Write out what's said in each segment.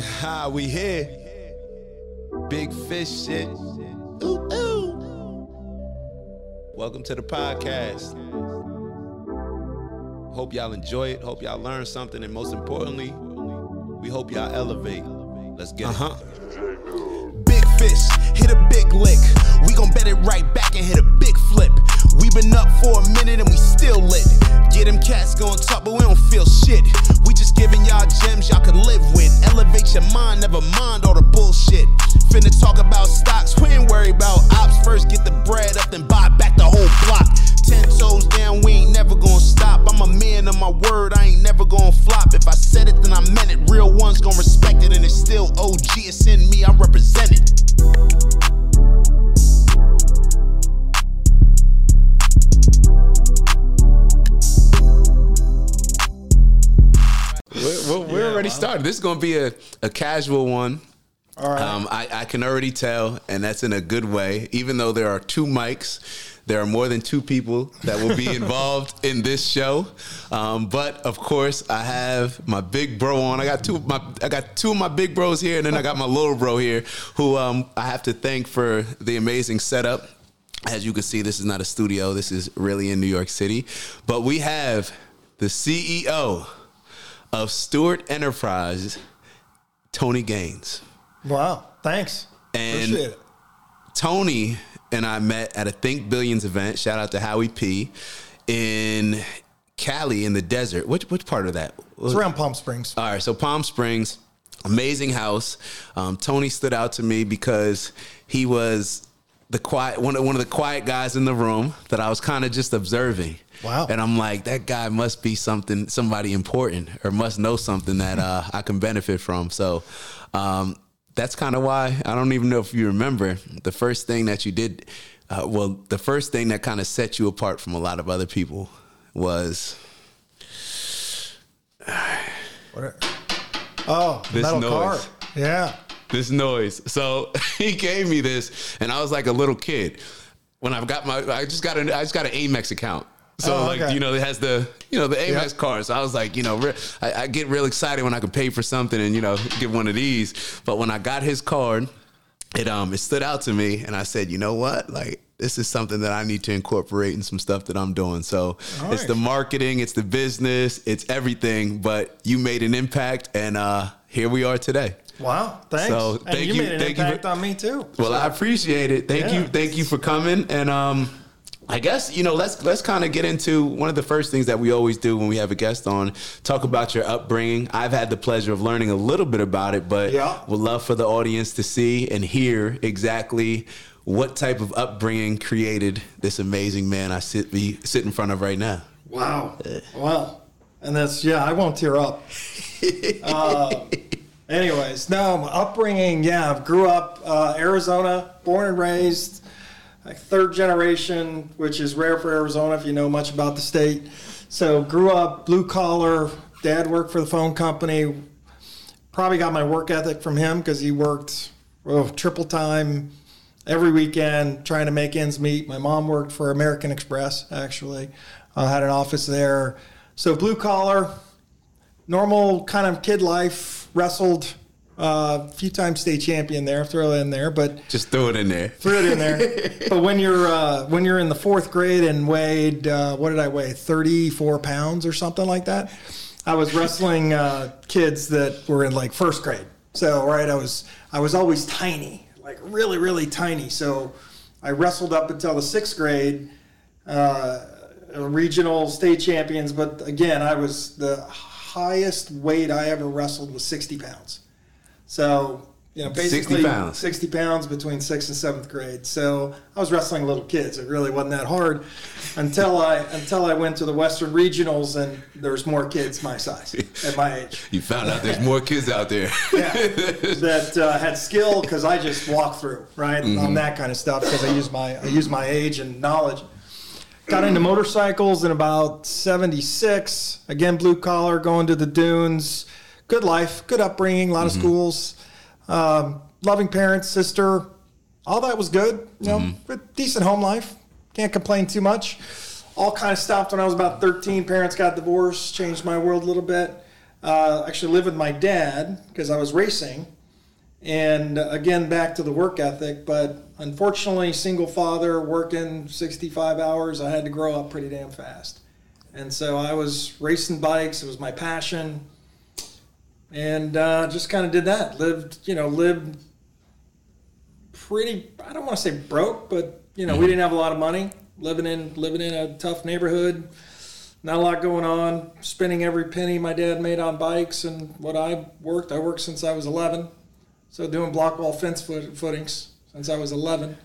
Ha, we here. Big fish shit. Ooh, ooh. Welcome to the podcast. Hope y'all enjoy it. Hope y'all learn something. And most importantly, we hope y'all elevate. Let's get Uh-huh. it. Big fish, hit a big lick. We gon' bet it right back and hit a big flip. We been up for a minute and we still lit. Get them cats gon' top, but we don't feel shit. Giving y'all gems y'all can live with. Elevate your mind, never mind all the bullshit. Finna talk about stocks, we ain't worry about ops. First get the bread up, then buy back the whole block. Ten toes down, we ain't never gonna stop. I'm a man of my word, I ain't never gonna flop. If I said it, then I meant it. Real ones gon' respect it, and it's still OG. It's in me, I represent it. Started. This is going to be a, a casual one. All right. Um, I, I can already tell, and that's in a good way. Even though there are two mics, there are more than two people that will be involved in this show. Um, but of course, I have my big bro on. I got two of my I got two of my big bros here, and then I got my little bro here, who um, I have to thank for the amazing setup. As you can see, this is not a studio. This is really in New York City. But we have the CEO of Stewart Enterprise, Tony Gaines. wow. Thanks. And- Appreciate it. Tony and I met at a Think Billions event. Shout out to Howie P in Cali in the desert. Which which part of that? It's around Palm Springs. All right, so Palm Springs, amazing house. Um, Tony stood out to me because he was the quiet one of one of the quiet guys in the room that I was kind of just observing. Wow. And I'm like, that guy must be something, somebody important, or must know something that uh, I can benefit from. So. Um, that's kind of why I don't even know if you remember the first thing that you did. Uh, well, the first thing that kind of set you apart from a lot of other people was What- Oh, This metal noise. car. Yeah. this noise. So he gave me this, and I was like a little kid when I've got my. I just got an. I just got an Amex account. So Oh, like okay. you know it has the you know the Amex Yeah. card. So I was like you know re- I, I get real excited when I could pay for something and you know get one of these. But when I got his card, it um it stood out to me, and I said you know what like. This is something that I need to incorporate in some stuff that I'm doing. So it's right. the marketing, it's the business, it's everything. But you made an impact, and uh, here we are today. Wow. Thanks. So, and thank you, you- made an thank you for- on me too. Well, I appreciate it. Thank you, thank you for coming. And um, I guess you know, let's let's kind of get into one of the first things that we always do when we have a guest on. Talk about your upbringing. I've had the pleasure of learning a little bit about it, but Yeah. would love for the audience to see and hear exactly what type of upbringing created this amazing man I sit be sit in front of right now. Wow. Wow. And that's yeah. I won't tear up. uh, anyways, no, upbringing. Yeah, I grew up uh, Arizona, born and raised, like third generation, which is rare for Arizona if you know much about the state. So grew up blue collar. Dad worked for the phone company. Probably got my work ethic from him because he worked oh, triple time every weekend trying to make ends meet. My mom worked for American Express, actually, uh, had an office there. So blue collar, normal kind of kid life, wrestled, uh, a few times state champion there, throw it in there, but Just throw it in there. Throw it in there. but when you're uh, when you're in the fourth grade and weighed uh, what did I weigh? Thirty four pounds or something like that. I was wrestling uh, kids that were in like first grade. So right, I was I was always tiny, like really really tiny. So I wrestled up until the sixth grade. Uh, regional state champions, but again, I was the highest weight I ever wrestled was 60 pounds. So, you know, 60 basically pounds. 60 pounds between sixth and seventh grade. So I was wrestling little kids. It really wasn't that hard until I until I went to the Western Regionals and there's more kids my size at my age. You found out there's more kids out there. Yeah, that uh, had skill because I just walked through right on that kind of stuff because I use my I use my age and knowledge. Got into motorcycles in about '76. Again, blue collar, going to the dunes. Good life, good upbringing, a lot of schools, um, loving parents, sister. All that was good. You know, good, decent home life. Can't complain too much. All kind of stopped when I was about 13. Parents got divorced, changed my world a little bit. uh, actually lived with my dad because I was racing. And uh, again, back to the work ethic, but unfortunately, single father working 65 hours, I had to grow up pretty damn fast. And so I was racing bikes, it was my passion. And uh, just kind of did that. Lived, you know, lived pretty, I don't want to say broke, but, you know, we didn't have a lot of money. Living in living in a tough neighborhood, not a lot going on. Spending every penny my dad made on bikes and what I worked. I worked since I was 11, so doing block wall fence foot, footings since I was 11,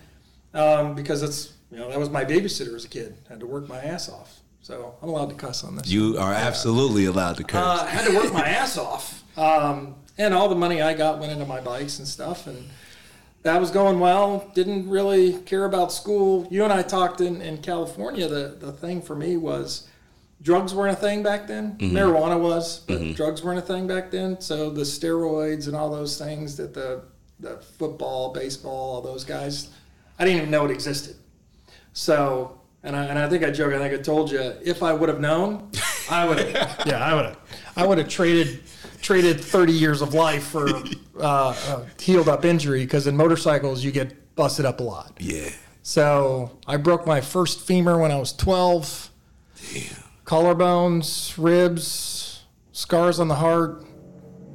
um, because it's you know that was my babysitter as a kid. I had to work my ass off. So I'm allowed to cuss on this. You are absolutely allowed to curse. Uh, I had to work my ass off, um, and all the money I got went into my bikes and stuff, and that was going well. Didn't really care about school. You and I talked in, in California. The the thing for me was drugs weren't a thing back then. Marijuana was, but drugs weren't a thing back then. So the steroids and all those things that the the football, baseball, all those guys, I didn't even know it existed. So, and I, and I think I joke. I think I told you if I would have known, I would have. yeah, I would have. I would have traded traded 30 years of life for uh, a healed up injury because in motorcycles you get busted up a lot. yeah. So I broke my first femur when I was 12. Collarbones, ribs, scars on the heart,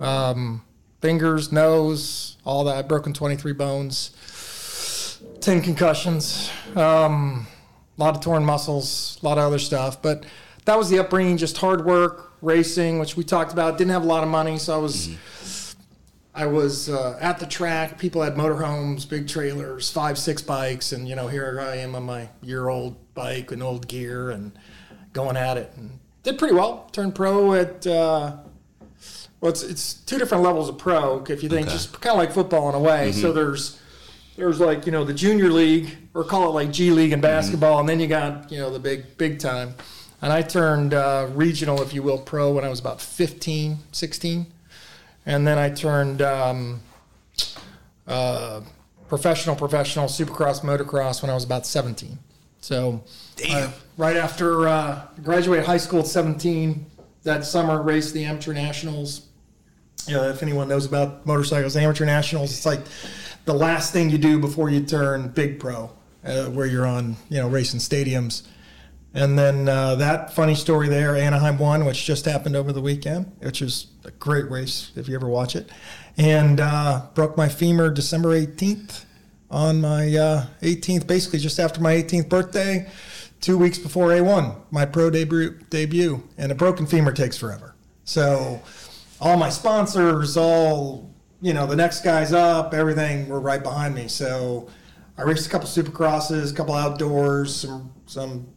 um, fingers, nose, all that. I've Broken 23 bones, 10 concussions, um, a lot of torn muscles, a lot of other stuff. But that was the upbringing, just hard work, racing, which we talked about. Didn't have a lot of money, so I was. I was uh, at the track. People had motorhomes, big trailers, five, six bikes, and you know, here I am on my year-old bike and old gear and going at it. And did pretty well. Turned pro at uh, well, it's it's two different levels of pro. If you think just kind of like football in a way. So there's there's like you know the junior league or call it like G League in basketball, and then you got you know the big big time. And I turned uh, regional, if you will, pro when I was about 15, 16 and then I turned um, uh, professional, professional supercross, motocross when I was about 17. So, uh, right after uh, graduated high school at 17, that summer raced the amateur nationals. You know, if anyone knows about motorcycles, amateur nationals, it's like the last thing you do before you turn big pro, uh, where you're on, you know, racing stadiums. And then uh, that funny story there, Anaheim 1, which just happened over the weekend, which is a great race if you ever watch it. And uh, broke my femur December 18th on my uh, 18th, basically just after my 18th birthday, two weeks before A1, my pro debut. debut. And a broken femur takes forever. So all my sponsors, all, you know, the next guys up, everything were right behind me. So I raced a couple supercrosses, a couple outdoors, some, some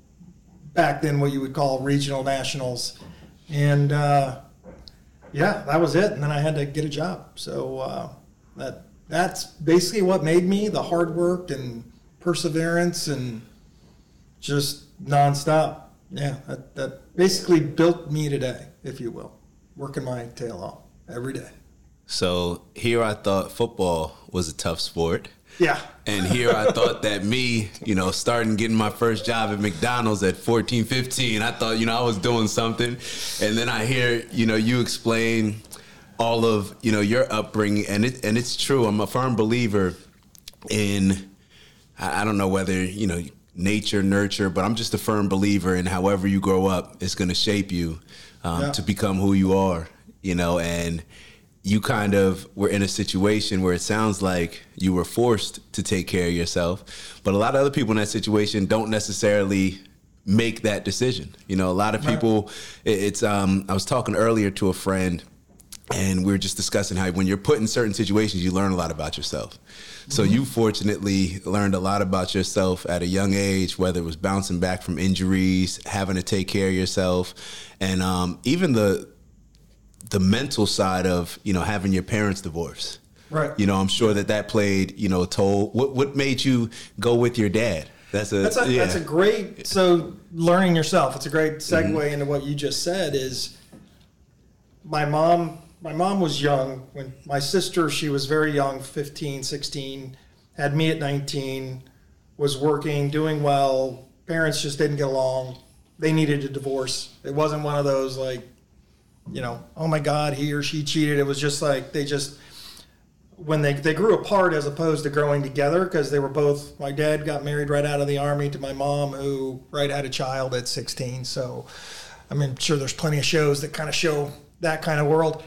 back then what you would call regional nationals, and uh, yeah, that was it. And then I had to get a job. So uh, that that's basically what made me the hard work and perseverance and just nonstop. Yeah, that, that basically built me today, if you will, working my tail off every day. So here I thought football was a tough sport. Yeah. And here I thought that me, you know, starting getting my first job at McDonald's at 14, 15, I thought, you know, I was doing something. And then I hear, you know, you explain all of, you know, your upbringing and it and it's true. I'm a firm believer in I I don't know whether, you know, nature, nurture, but I'm just a firm believer in however you grow up, it's going to shape you um, Yeah. to become who you are, you know, and you kind of were in a situation where it sounds like you were forced to take care of yourself, but a lot of other people in that situation don't necessarily make that decision. You know, a lot of people, it's, um, I was talking earlier to a friend and we were just discussing how when you're put in certain situations, you learn a lot about yourself. So you fortunately learned a lot about yourself at a young age, whether it was bouncing back from injuries, having to take care of yourself, and um, even the the mental side of you know having your parents divorce. Right. You know, I'm sure that that played you know a toll. What what made you go with your dad? That's a That's a, yeah. that's a great so learning yourself. It's a great segue into what you just said. Is my mom? My mom was young when my sister. She was very young, 15, 16. Had me at 19. Was working, doing well. Parents just didn't get along. They needed a divorce. It wasn't one of those like, you know, oh my God, he or she cheated. It was just like they just when they they grew apart as opposed to growing together because they were both. My dad got married right out of the army to my mom, who right had a child at 16. So, I mean, sure, there's plenty of shows that kind of show that kind of world,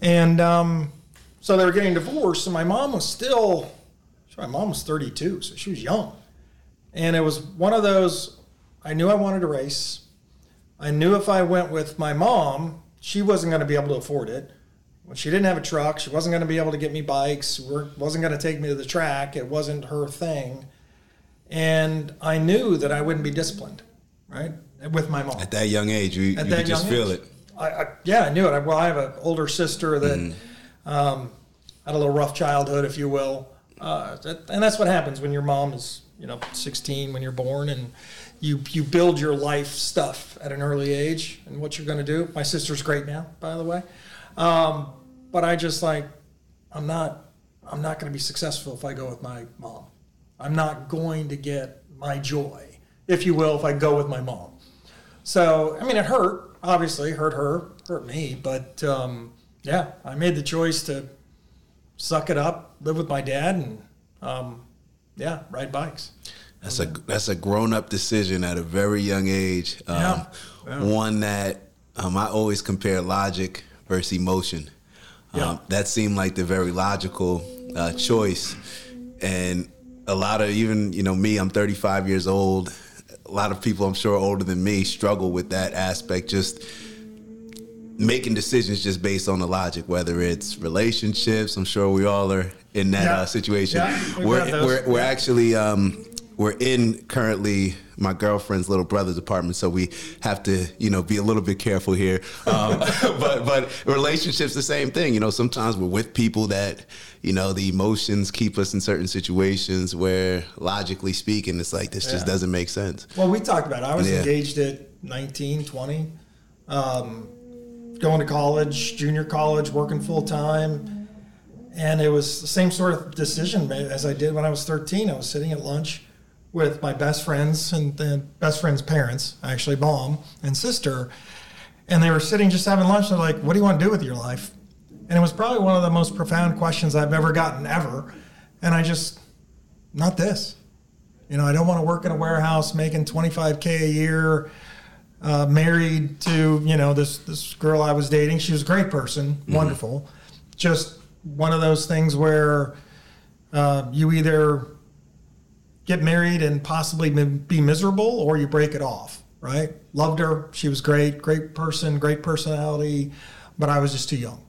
and um, so they were getting divorced, and my mom was still. My mom was 32, so she was young, and it was one of those. I knew I wanted to race. I knew if I went with my mom, she wasn't going to be able to afford it. When she didn't have a truck, she wasn't going to be able to get me bikes, wasn't going to take me to the track. It wasn't her thing. And I knew that I wouldn't be disciplined, right? With my mom. At that young age, you, At you could just feel age. it. I, I, yeah, I knew it. I, well, I have an older sister that mm um, had a little rough childhood, if you will. Uh, and that's what happens when your mom is, you know, 16 when you're born and you you build your life stuff at an early age and what you're going to do. My sister's great now, by the way, um, but I just like I'm not I'm not going to be successful if I go with my mom. I'm not going to get my joy, if you will, if I go with my mom. So I mean, it hurt. Obviously, hurt her, hurt me, but um, yeah, I made the choice to suck it up, live with my dad, and um, yeah, ride bikes. That's a that's a grown up decision at a very young age. Um, yeah. yeah. One that um, I always compare logic versus emotion. Yeah. Um, that seemed like the very logical uh, choice, and a lot of even you know me, I'm 35 years old. A lot of people, I'm sure, older than me, struggle with that aspect. Just making decisions just based on the logic, whether it's relationships. I'm sure we all are in that uh, situation. Yeah, we're, we're, we're actually um, we're in currently my girlfriend's little brother's apartment, so we have to, you know, be a little bit careful here. Um, but but relationships, the same thing. You know, sometimes we're with people that, you know, the emotions keep us in certain situations where, logically speaking, it's like this yeah. just doesn't make sense. Well, we talked about. It. I was yeah. engaged at 19, 20, um, going to college, junior college, working full time. And it was the same sort of decision as I did when I was 13. I was sitting at lunch with my best friends and the best friend's parents, actually, mom and sister. And they were sitting just having lunch. They're like, What do you want to do with your life? And it was probably one of the most profound questions I've ever gotten ever. And I just, not this. You know, I don't want to work in a warehouse making 25K a year, uh, married to, you know, this, this girl I was dating. She was a great person, mm-hmm. wonderful. Just one of those things where uh, you either get married and possibly be miserable or you break it off, right? Loved her. She was great, great person, great personality, but I was just too young.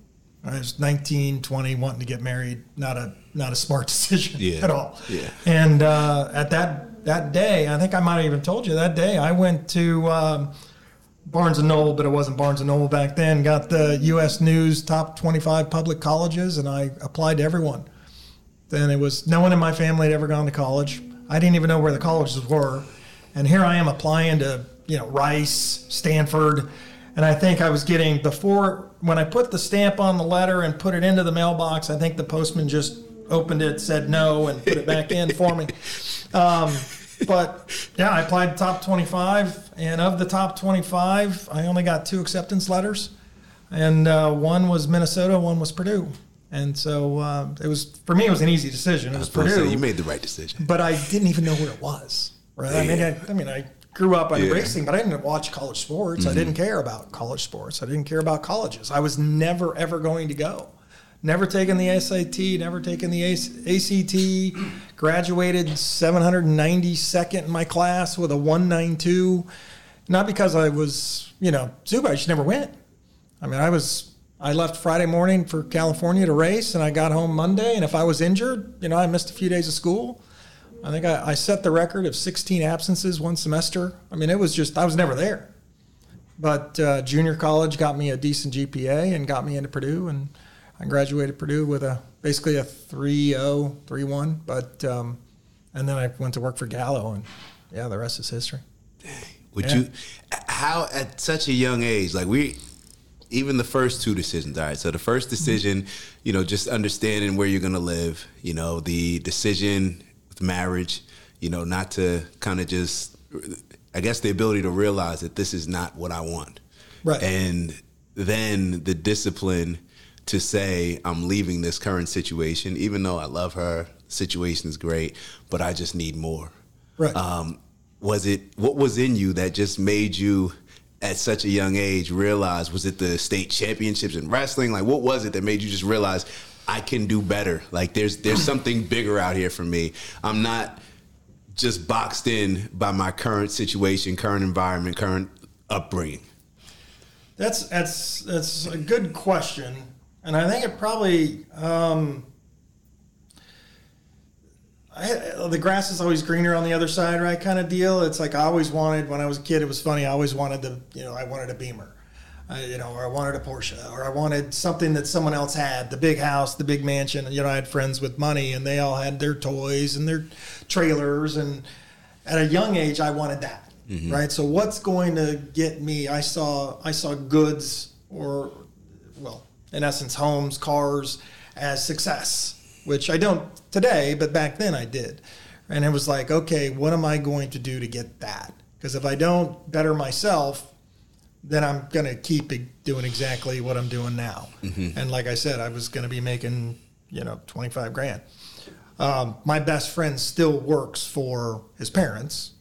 I was 19, 20, wanting to get married. Not a not a smart decision yeah. at all. Yeah. And uh, at that that day, I think I might have even told you that day, I went to um, Barnes and Noble, but it wasn't Barnes and Noble back then. Got the U.S. News top 25 public colleges, and I applied to everyone. Then it was no one in my family had ever gone to college. I didn't even know where the colleges were. And here I am applying to, you know, Rice, Stanford. And I think I was getting before when I put the stamp on the letter and put it into the mailbox, I think the postman just opened it, said no, and put it back in for me. Um, but yeah, I applied to top 25, and of the top 25, I only got two acceptance letters, and uh, one was Minnesota, one was Purdue. And so uh, it was for me. It was an easy decision. It was, was Purdue. you made the right decision. But I didn't even know where it was. Right. Yeah. I mean, I, I, mean, I grew up on yeah. racing, but I didn't watch college sports. Mm-hmm. I didn't care about college sports. I didn't care about colleges. I was never ever going to go. Never taken the SAT. Never taken the ACT. Graduated 792nd in my class with a 192. Not because I was, you know, Zuba. I just never went. I mean, I was I left Friday morning for California to race, and I got home Monday. And if I was injured, you know, I missed a few days of school. I think I, I, set the record of 16 absences one semester. I mean, it was just, I was never there. But uh, junior college got me a decent GPA and got me into Purdue. And I graduated Purdue with a basically a 3.0, 3.1. But, um, and then I went to work for Gallo, and yeah, the rest is history. Would yeah. you, how at such a young age, like we, even the first two decisions. All right. So the first decision, you know, just understanding where you're going to live, you know, the decision with marriage, you know, not to kind of just, I guess the ability to realize that this is not what I want. Right. And then the discipline to say I'm leaving this current situation, even though I love her, situation is great, but I just need more. Right. Um, was it what was in you that just made you at such a young age realize was it the state championships in wrestling? Like what was it that made you just realize I can do better? Like there's there's something bigger out here for me. I'm not just boxed in by my current situation, current environment, current upbringing. That's that's that's a good question, and I think it probably um, I, the grass is always greener on the other side, right? Kind of deal. It's like I always wanted when I was a kid. It was funny. I always wanted the you know I wanted a Beamer, you know, or I wanted a Porsche, or I wanted something that someone else had, the big house, the big mansion. You know, I had friends with money, and they all had their toys and their trailers, and at a young age, I wanted that, mm-hmm. right? So what's going to get me? I saw I saw goods, or well, in essence, homes, cars, as success, which I don't today, but back then I did. And it was like, okay, what am I going to do to get that? Because if I don't better myself, then I'm going to keep doing exactly what I'm doing now. And like I said, I was going to be making, you know, 25 grand. Um, my best friend still works for his parents.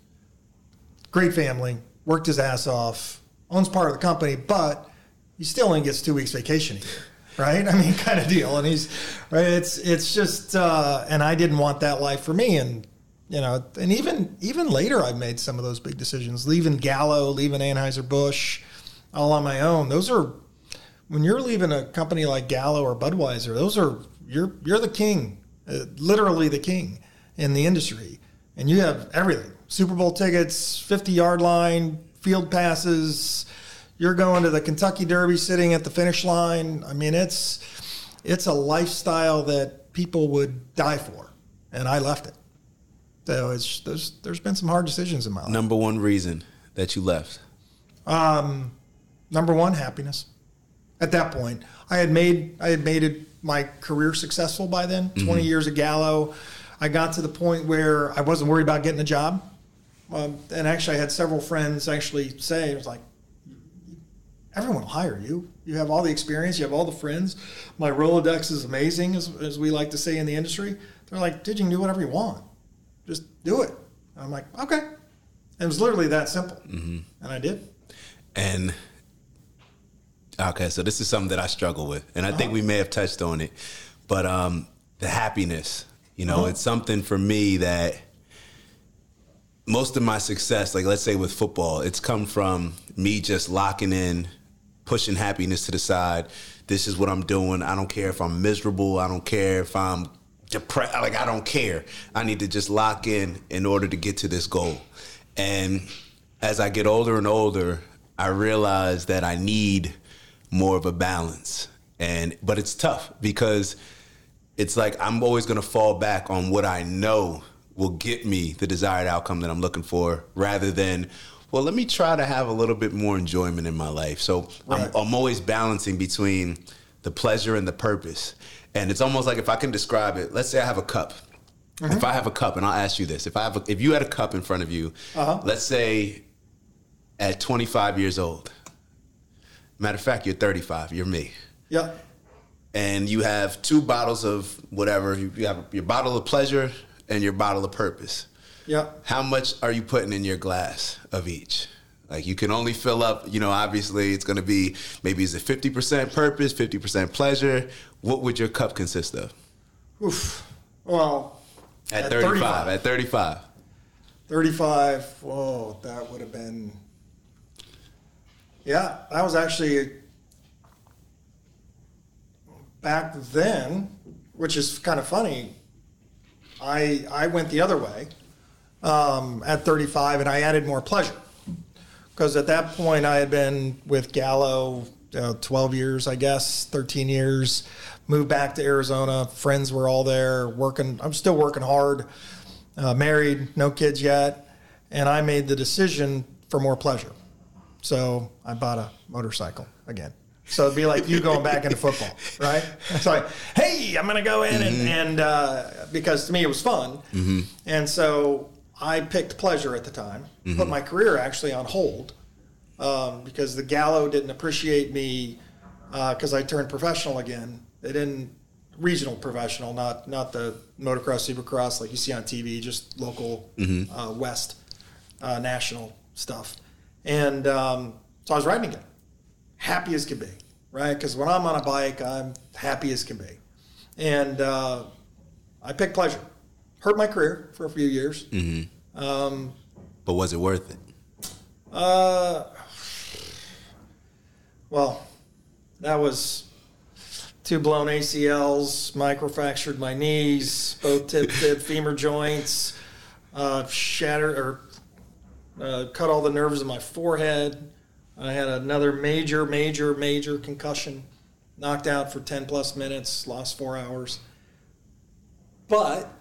Great family, worked his ass off, owns part of the company, but he still only gets two weeks vacation a year, right? I mean, kind of deal. And he's right. It's it's just, uh, and I didn't want that life for me. And you know, and even even later, I've made some of those big decisions, leaving Gallo, leaving Anheuser Busch, all on my own. Those are when you're leaving a company like Gallo or Budweiser. Those are you're you're the king, uh, literally the king in the industry, and you have everything: Super Bowl tickets, fifty yard line, field passes. You're going to the Kentucky Derby, sitting at the finish line. I mean, it's it's a lifestyle that people would die for, and I left it. So it's there's there's been some hard decisions in my life. Number one reason that you left. Um, number one, happiness. At that point, I had made I had made it my career successful by then. Twenty years at Gallo, I got to the point where I wasn't worried about getting a job. Um, and actually, I had several friends actually say, "It was like, everyone will hire you. You have all the experience. You have all the friends. My Rolodex is amazing, as, as we like to say in the industry. They're like, dude, you can do whatever you want. Just do it. And I'm like, okay. And it was literally that simple. Mm-hmm. And I did. And okay, so this is something that I struggle with, and I think uh-huh. we may have touched on it, but um, the happiness. You know, uh-huh. it's something for me that most of my success, like let's say with football, it's come from me just locking in, pushing happiness to the side. This is what I'm doing. I don't care if I'm miserable. I don't care if I'm depressed. Like I don't care. I need to just lock in in order to get to this goal. And as I get older and older, I realize that I need more of a balance. And but it's tough because it's like I'm always going to fall back on what I know will get me the desired outcome that I'm looking for rather than well let me try to have a little bit more enjoyment in my life so Right. I'm, I'm always balancing between the pleasure and the purpose and it's almost like if i can describe it let's say i have a cup if i have a cup and i'll ask you this if i have a, if you had a cup in front of you Uh-huh. let's say at 25 years old matter of fact you're 35 you're me Yeah. and you have two bottles of whatever. You have your bottle of pleasure and your bottle of purpose. Yeah. How much are you putting in your glass of each? Like you can only fill up, you know, obviously it's going to be maybe is it 50% purpose, 50% pleasure. What would your cup consist of? Oof. Well, At, At 35, 35. At 35. 35. Whoa, that would have been. Yeah, that was actually back then, which is kind of funny. I I went the other way um, at 35, and I added more pleasure because at that point I had been with Gallo uh, 12 years, I guess, 13 years. Moved back to Arizona. Friends were all there working. I'm still working hard. Uh, married, no kids yet, and I made the decision for more pleasure. So I bought a motorcycle again. So it'd be like you going back into football, right? It's like, hey, I'm going to go in and, and uh, because to me it was fun, and so I picked pleasure at the time, put my career actually on hold, um, because the Gallo didn't appreciate me because I turned professional again. They didn't regional professional, not not the motocross, supercross like you see on TV, just local uh, West uh, national stuff. And um, so I was riding again, happy as can be, right? Because when I'm on a bike, I'm happy as can be, and uh, I picked pleasure. Hurt my career for a few years. But was it worth it? Uh, well, that was two blown ACLs, microfractured my knees, both tip tip femur joints, uh, shattered or uh, cut all the nerves in my forehead. I had another major, major, major concussion, knocked out for 10 plus minutes, lost four hours. But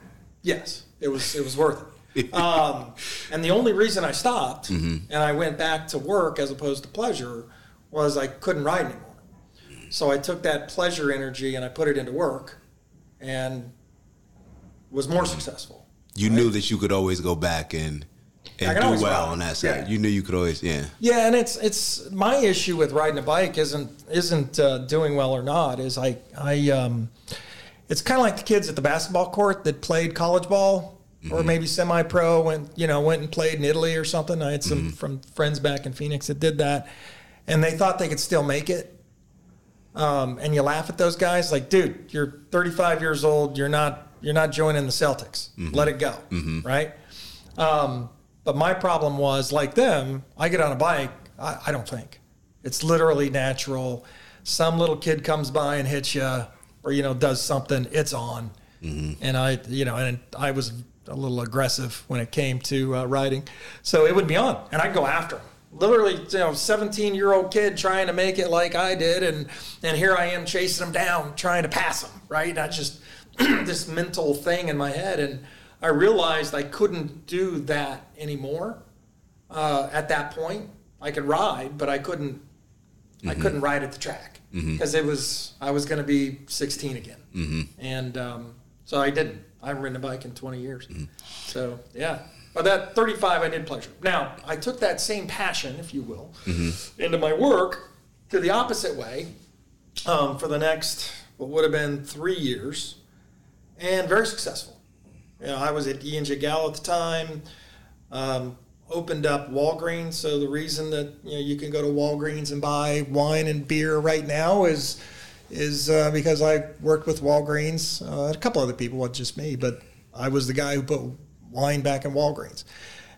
yes, it was it was worth it. Um, and the only reason I stopped and I went back to work as opposed to pleasure was I couldn't ride anymore. So I took that pleasure energy and I put it into work and was more successful. You knew that you could always go back and and do well ride. on that side. Yeah. You knew you could always, yeah. Yeah, and it's it's my issue with riding a bike isn't isn't uh, doing well or not. Is I I um, it's kind of like the kids at the basketball court that played college ball or maybe semi pro went you know went and played in Italy or something. I had some from friends back in Phoenix that did that, and they thought they could still make it. Um, and you laugh at those guys like, dude, you're 35 years old. You're not you're not joining the Celtics. Let it go, right? Um, but my problem was like them, I get on a bike, I, I don't think. It's literally natural. Some little kid comes by and hits you or, you know, does something, it's on. And I, you know, and I was a little aggressive when it came to uh, riding. So it would be on and I'd go after him. Literally, you know, 17 year old kid trying to make it like I did. And, and here I am chasing him down, trying to pass him, right? Not just this mental thing in my head. And I realized I couldn't do that anymore uh, at that point. I could ride, but I couldn't. I couldn't ride at the track because it was I was going to be 16 again, and um, so I didn't. I haven't ridden a bike in 20 years. So yeah, but that 35 I did pleasure. Now I took that same passion, if you will, into my work to the opposite way um, for the next what would have been three years, and very successful. You know, I was at E and J Gallo at the time. Um, opened up Walgreens. So the reason that you know you can go to Walgreens and buy wine and beer right now is is uh, because I worked with Walgreens. Uh, a couple other people, not just me, but I was the guy who put wine back in Walgreens.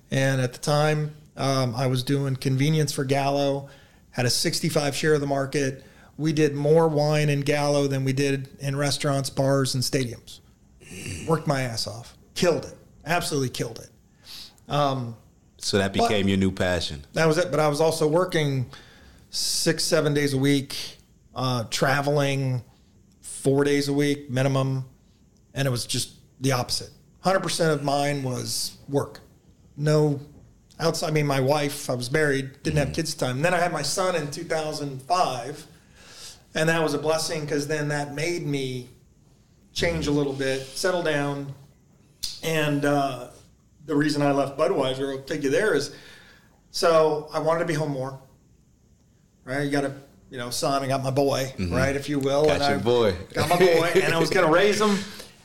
And at the time, um, I was doing convenience for Gallo. Had a 65 share of the market. We did more wine in Gallo than we did in restaurants, bars, and stadiums worked my ass off, killed it, absolutely killed it. So that became your new passion. That was it. But I was also working six, seven days a week, uh, traveling four days a week minimum, and it was just the opposite. Hundred percent of mine was work. No outside. I mean, my wife. I was married, didn't have kids at the time. And then I had my son in 2005, and that was a blessing because then that made me change a little bit, settle down, and uh, the reason I left Budweiser, I'll take you there, is so I wanted to be home more. Right, you got a you know son, I got my boy, right, if you will, Got and your I boy. got my boy, and I was going to raise him.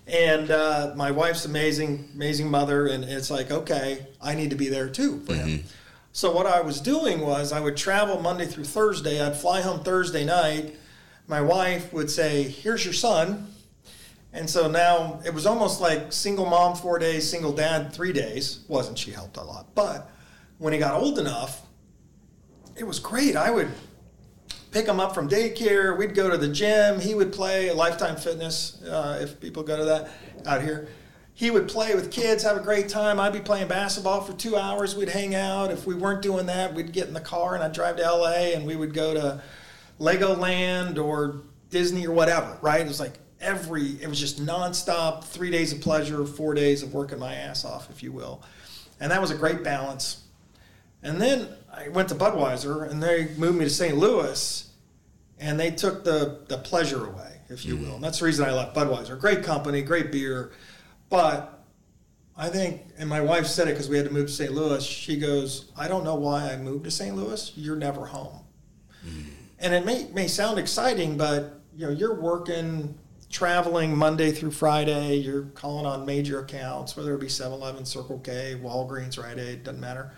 And uh, my wife's amazing, amazing mother, and it's like, okay, I need to be there too for him. So what I was doing was I would travel Monday through Thursday. I'd fly home Thursday night. My wife would say, "Here's your son." And so now it was almost like single mom four days, single dad three days. Wasn't she helped a lot? But when he got old enough, it was great. I would pick him up from daycare. We'd go to the gym. He would play Lifetime Fitness, uh, if people go to that out here. He would play with kids, have a great time. I'd be playing basketball for two hours. We'd hang out. If we weren't doing that, we'd get in the car and I'd drive to LA and we would go to Legoland or Disney or whatever, right? It was like every, it was just nonstop, three days of pleasure, four days of working my ass off, if you will. And that was a great balance. And then I went to Budweiser and they moved me to St. Louis and they took the, the pleasure away, if you will. And that's the reason I left Budweiser. Great company, great beer, but I think, and my wife said it because we had to move to St. Louis. She goes, I don't know why I moved to St. Louis. You're never home. Mm. And it may, may sound exciting, but you know, you're working, traveling Monday through Friday. You're calling on major accounts, whether it be 7-Eleven, Circle K, Walgreens, Rite Aid, doesn't matter.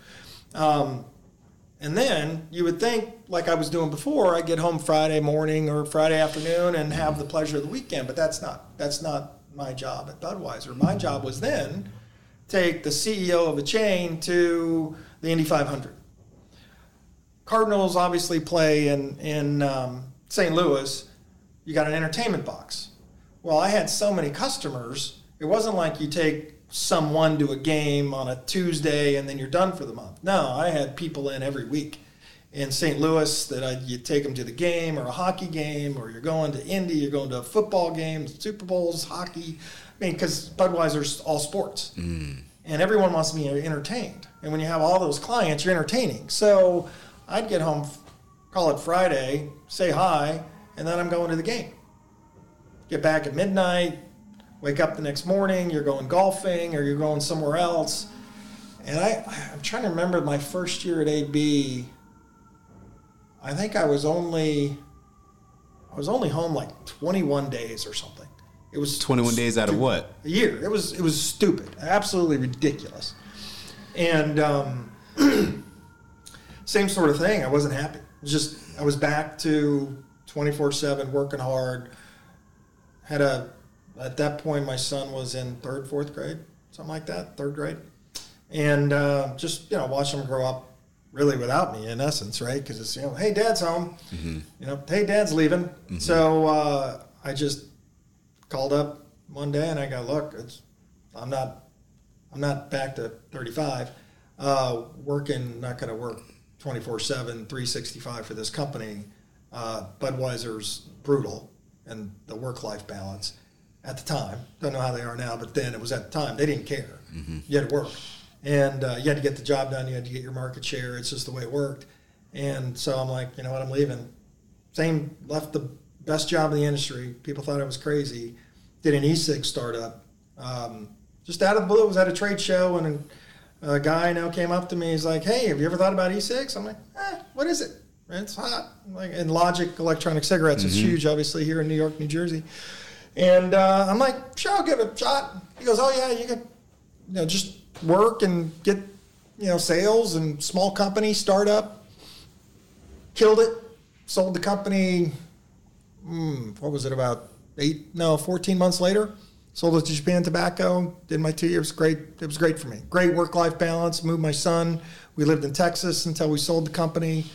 Um, and then you would think, like I was doing before, I get home Friday morning or Friday afternoon and have the pleasure of the weekend. But that's not that's not my job at Budweiser. My job was then take the CEO of a chain to the Indy 500. Cardinals obviously play in in um, St. Louis. You got an entertainment box. Well, I had so many customers. It wasn't like you take someone to a game on a Tuesday and then you're done for the month. No, I had people in every week in St. Louis that I, you take them to the game or a hockey game, or you're going to Indy, you're going to a football game, Super Bowls, hockey. I mean, because Budweiser's all sports, mm. and everyone wants to be entertained. And when you have all those clients, you're entertaining. So I'd get home, call it Friday, say hi, and then I'm going to the game. Get back at midnight, wake up the next morning, you're going golfing or you're going somewhere else. And I, I'm trying to remember my first year at AB I think I was only I was only home like 21 days or something. It was 21 days out of what? A year. It was it was stupid, absolutely ridiculous. And um, same sort of thing. I wasn't happy. Was just I was back to 24/7 working hard. Had a at that point my son was in third, fourth grade, something like that, third grade, and uh, just you know watch him grow up really without me in essence, right? Because it's you know, hey, dad's home. Mm-hmm. You know, hey, dad's leaving. Mm-hmm. So uh, I just called up one day and I go, look, it's I'm not I'm not back to 35. Uh, working, not going to work 24 7, 365 for this company. Uh, Budweiser's brutal and the work life balance at the time. Don't know how they are now, but then it was at the time. They didn't care. Mm-hmm. You had to work and uh, you had to get the job done. You had to get your market share. It's just the way it worked. And so I'm like, you know what, I'm leaving. Same, left the best job in the industry. People thought I was crazy. Did an e-cig startup. Um, just out of the blue, was at a trade show, and a, a guy I know came up to me. He's like, "Hey, have you ever thought about e-cigs?" I'm like, eh, "What is it?" It's hot. Like, and Logic electronic cigarettes mm-hmm. is huge, obviously here in New York, New Jersey. And uh, I'm like, "Sure, I'll give it a shot." He goes, "Oh yeah, you can, you know, just work and get you know sales and small company startup. Killed it. Sold the company. Hmm, what was it about eight? No, fourteen months later. Sold it to Japan Tobacco. Did my two years. Great. It was great for me. Great work life balance. Moved my son. We lived in Texas until we sold the company,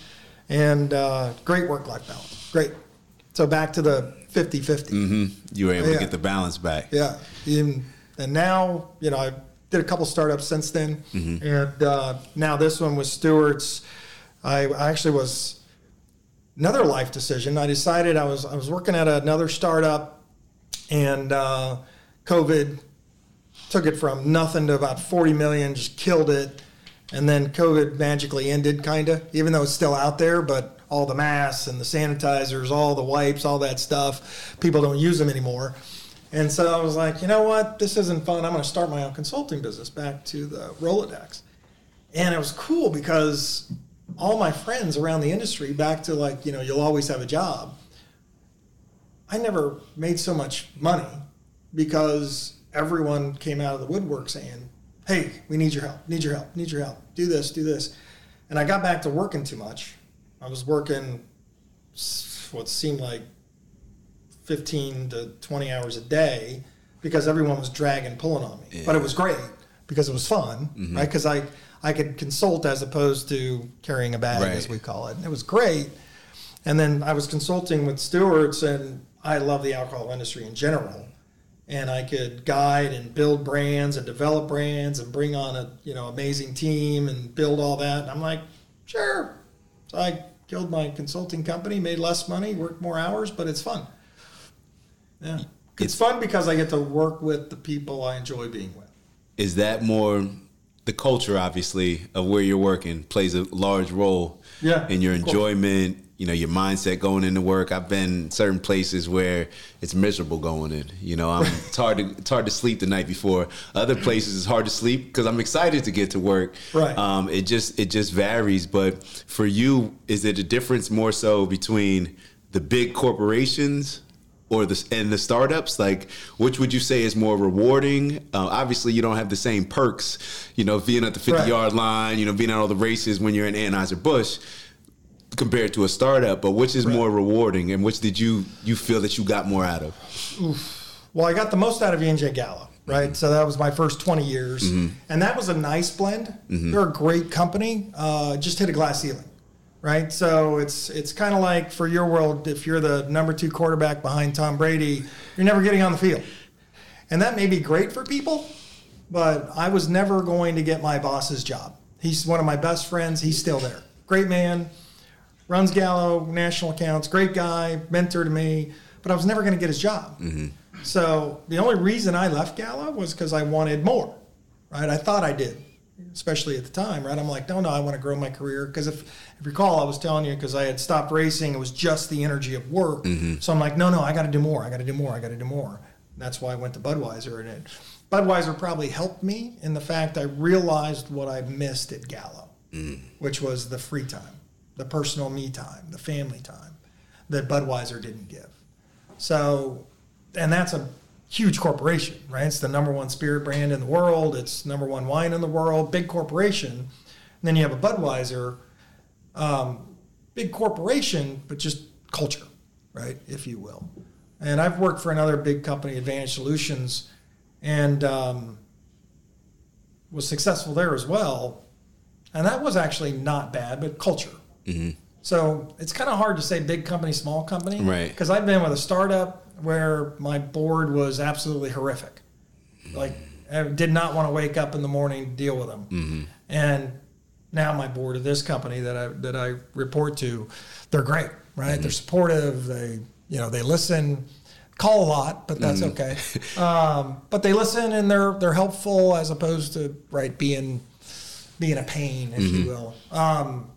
and uh, great work life balance. Great. So back to the 50 50. Mm-hmm. You were able yeah. to get the balance back. Yeah. and now, you know, I did a couple startups since then, mm-hmm. and uh, now this one was Stewart's. I, I actually was another life decision. I decided I was I was working at another startup, and uh, COVID took it from nothing to about forty million, just killed it, and then COVID magically ended, kind of, even though it's still out there, but all the masks and the sanitizers, all the wipes, all that stuff, people don't use them anymore. And so I was like, you know what? This isn't fun. I'm going to start my own consulting business back to the Rolodex. And it was cool because all my friends around the industry, back to like, you know, you'll always have a job. I never made so much money because everyone came out of the woodwork saying, hey, we need your help, need your help, need your help, do this, do this. And I got back to working too much. I was working what seemed like 15 to 20 hours a day because everyone was dragging, pulling on me. Yeah. But it was great because it was fun, mm-hmm. right? Because I, I could consult as opposed to carrying a bag, right. as we call it. And it was great. And then I was consulting with Stewart's, and I love the alcohol industry in general. And I could guide and build brands and develop brands and bring on a you know amazing team and build all that. And I'm like, sure. So I killed my consulting company, made less money, worked more hours, but it's fun. Yeah. It's, it's fun because I get to work with the people I enjoy being with. Is that more the culture, obviously, of where you're working plays a large role yeah, in your enjoyment you know your mindset going into work. I've been certain places where it's miserable going in. You know, I'm, it's hard to it's hard to sleep the night before. Other places it's hard to sleep because I'm excited to get to work. Right. Um, it just it just varies. But for you, is it a difference more so between the big corporations or the and the startups? Like, which would you say is more rewarding? Uh, obviously, you don't have the same perks. You know, being at the 50 Right. yard line. You know, being at all the races when you're in Anheuser Busch compared to a startup. But which is more rewarding, and which did you you feel that you got more out of? Well, I got the most out of E&J Gallo, mm-hmm. right? So that was my first 20 years. Mm-hmm. And that was a nice blend. Mm-hmm. They're a great company, uh, just hit a glass ceiling, right? So it's it's kind of like for your world, if you're the number two quarterback behind Tom Brady, you're never getting on the field. And that may be great for people, but I was never going to get my boss's job. He's one of my best friends. He's still there. Great man, runs Gallo, national accounts, great guy, mentor to me, but I was never going to get his job. Mm-hmm. So the only reason I left Gallo was because I wanted more, right? I thought I did, especially at the time, right? I'm like, no, no, I want to grow my career. Because if, if you recall, I was telling you, because I had stopped racing, it was just the energy of work. Mm-hmm. So I'm like, no, no, I got to do more. I got to do more. I got to do more. That's why I went to Budweiser. And it, Budweiser probably helped me in the fact I realized what I missed at Gallo, mm. which was the free time, the personal me time, the family time that Budweiser didn't give. So, and that's a huge corporation, right? It's the number one spirit brand in the world. It's number one wine in the world. Big corporation. And then you have a Budweiser, um, big corporation, but just culture, right, if you will. And I've worked for another big company, Advantage Solutions, and um, was successful there as well. And that was actually not bad, but culture. Mm-hmm. So it's kind of hard to say big company, small company. Right. Because I've been with a startup where my board was absolutely horrific. Like, I did not want to wake up in the morning to deal with them. Mm-hmm. And now my board of this company that I that I report to, they're great, right? Mm-hmm. They're supportive. They you know they listen, call a lot, but that's okay. Um, but they listen and they're they're helpful as opposed to right being being a pain, if you will, um,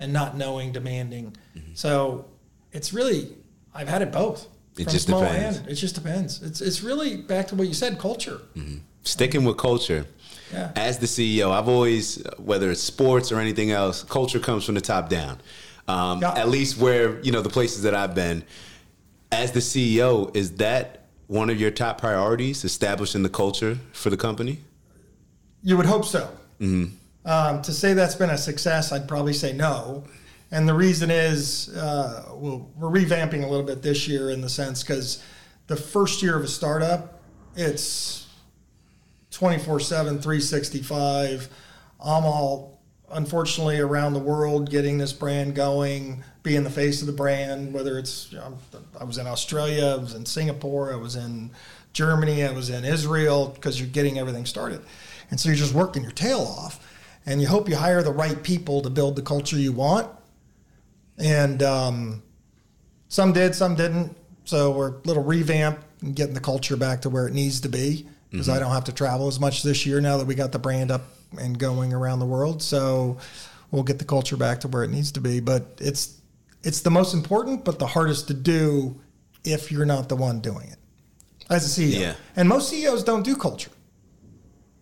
and not knowing, demanding. Mm-hmm. So it's really I've had it both. It from just small depends. it just depends. It's it's really back to what you said, culture. Mm-hmm. Sticking with culture. Yeah. As the CEO, I've always, whether it's sports or anything else, culture comes from the top down. Um, Yeah. At least where you know the places that I've been. As the CEO, is that one of your top priorities, establishing the culture for the company? You would hope so. Mm-hmm. Um, to say that's been a success, I'd probably say no. And the reason is uh, we're revamping a little bit this year in the sense because the first year of a startup, it's 24 7, 365. I'm all, unfortunately, around the world getting this brand going, being the face of the brand, whether it's, you know, I was in Australia, I was in Singapore, I was in Germany, I was in Israel, because you're getting everything started. And so you're just working your tail off. And you hope you hire the right people to build the culture you want. And um, some did, some didn't. So we're a little revamp and getting the culture back to where it needs to be because I don't have to travel as much this year now that we got the brand up and going around the world. So we'll get the culture back to where it needs to be. But it's it's the most important, but the hardest to do if you're not the one doing it as a CEO. Yeah. And most CEOs don't do culture.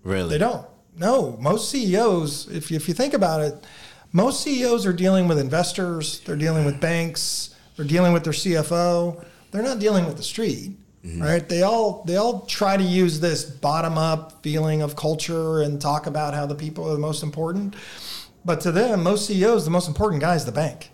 Really? They don't. No, most CEOs, if you, if you think about it, most CEOs are dealing with investors, they're dealing with banks, they're dealing with their CFO. They're not dealing with the street, mm-hmm. right? They all they all try to use this bottom up feeling of culture and talk about how the people are the most important. But to them, most CEOs, the most important guy is the bank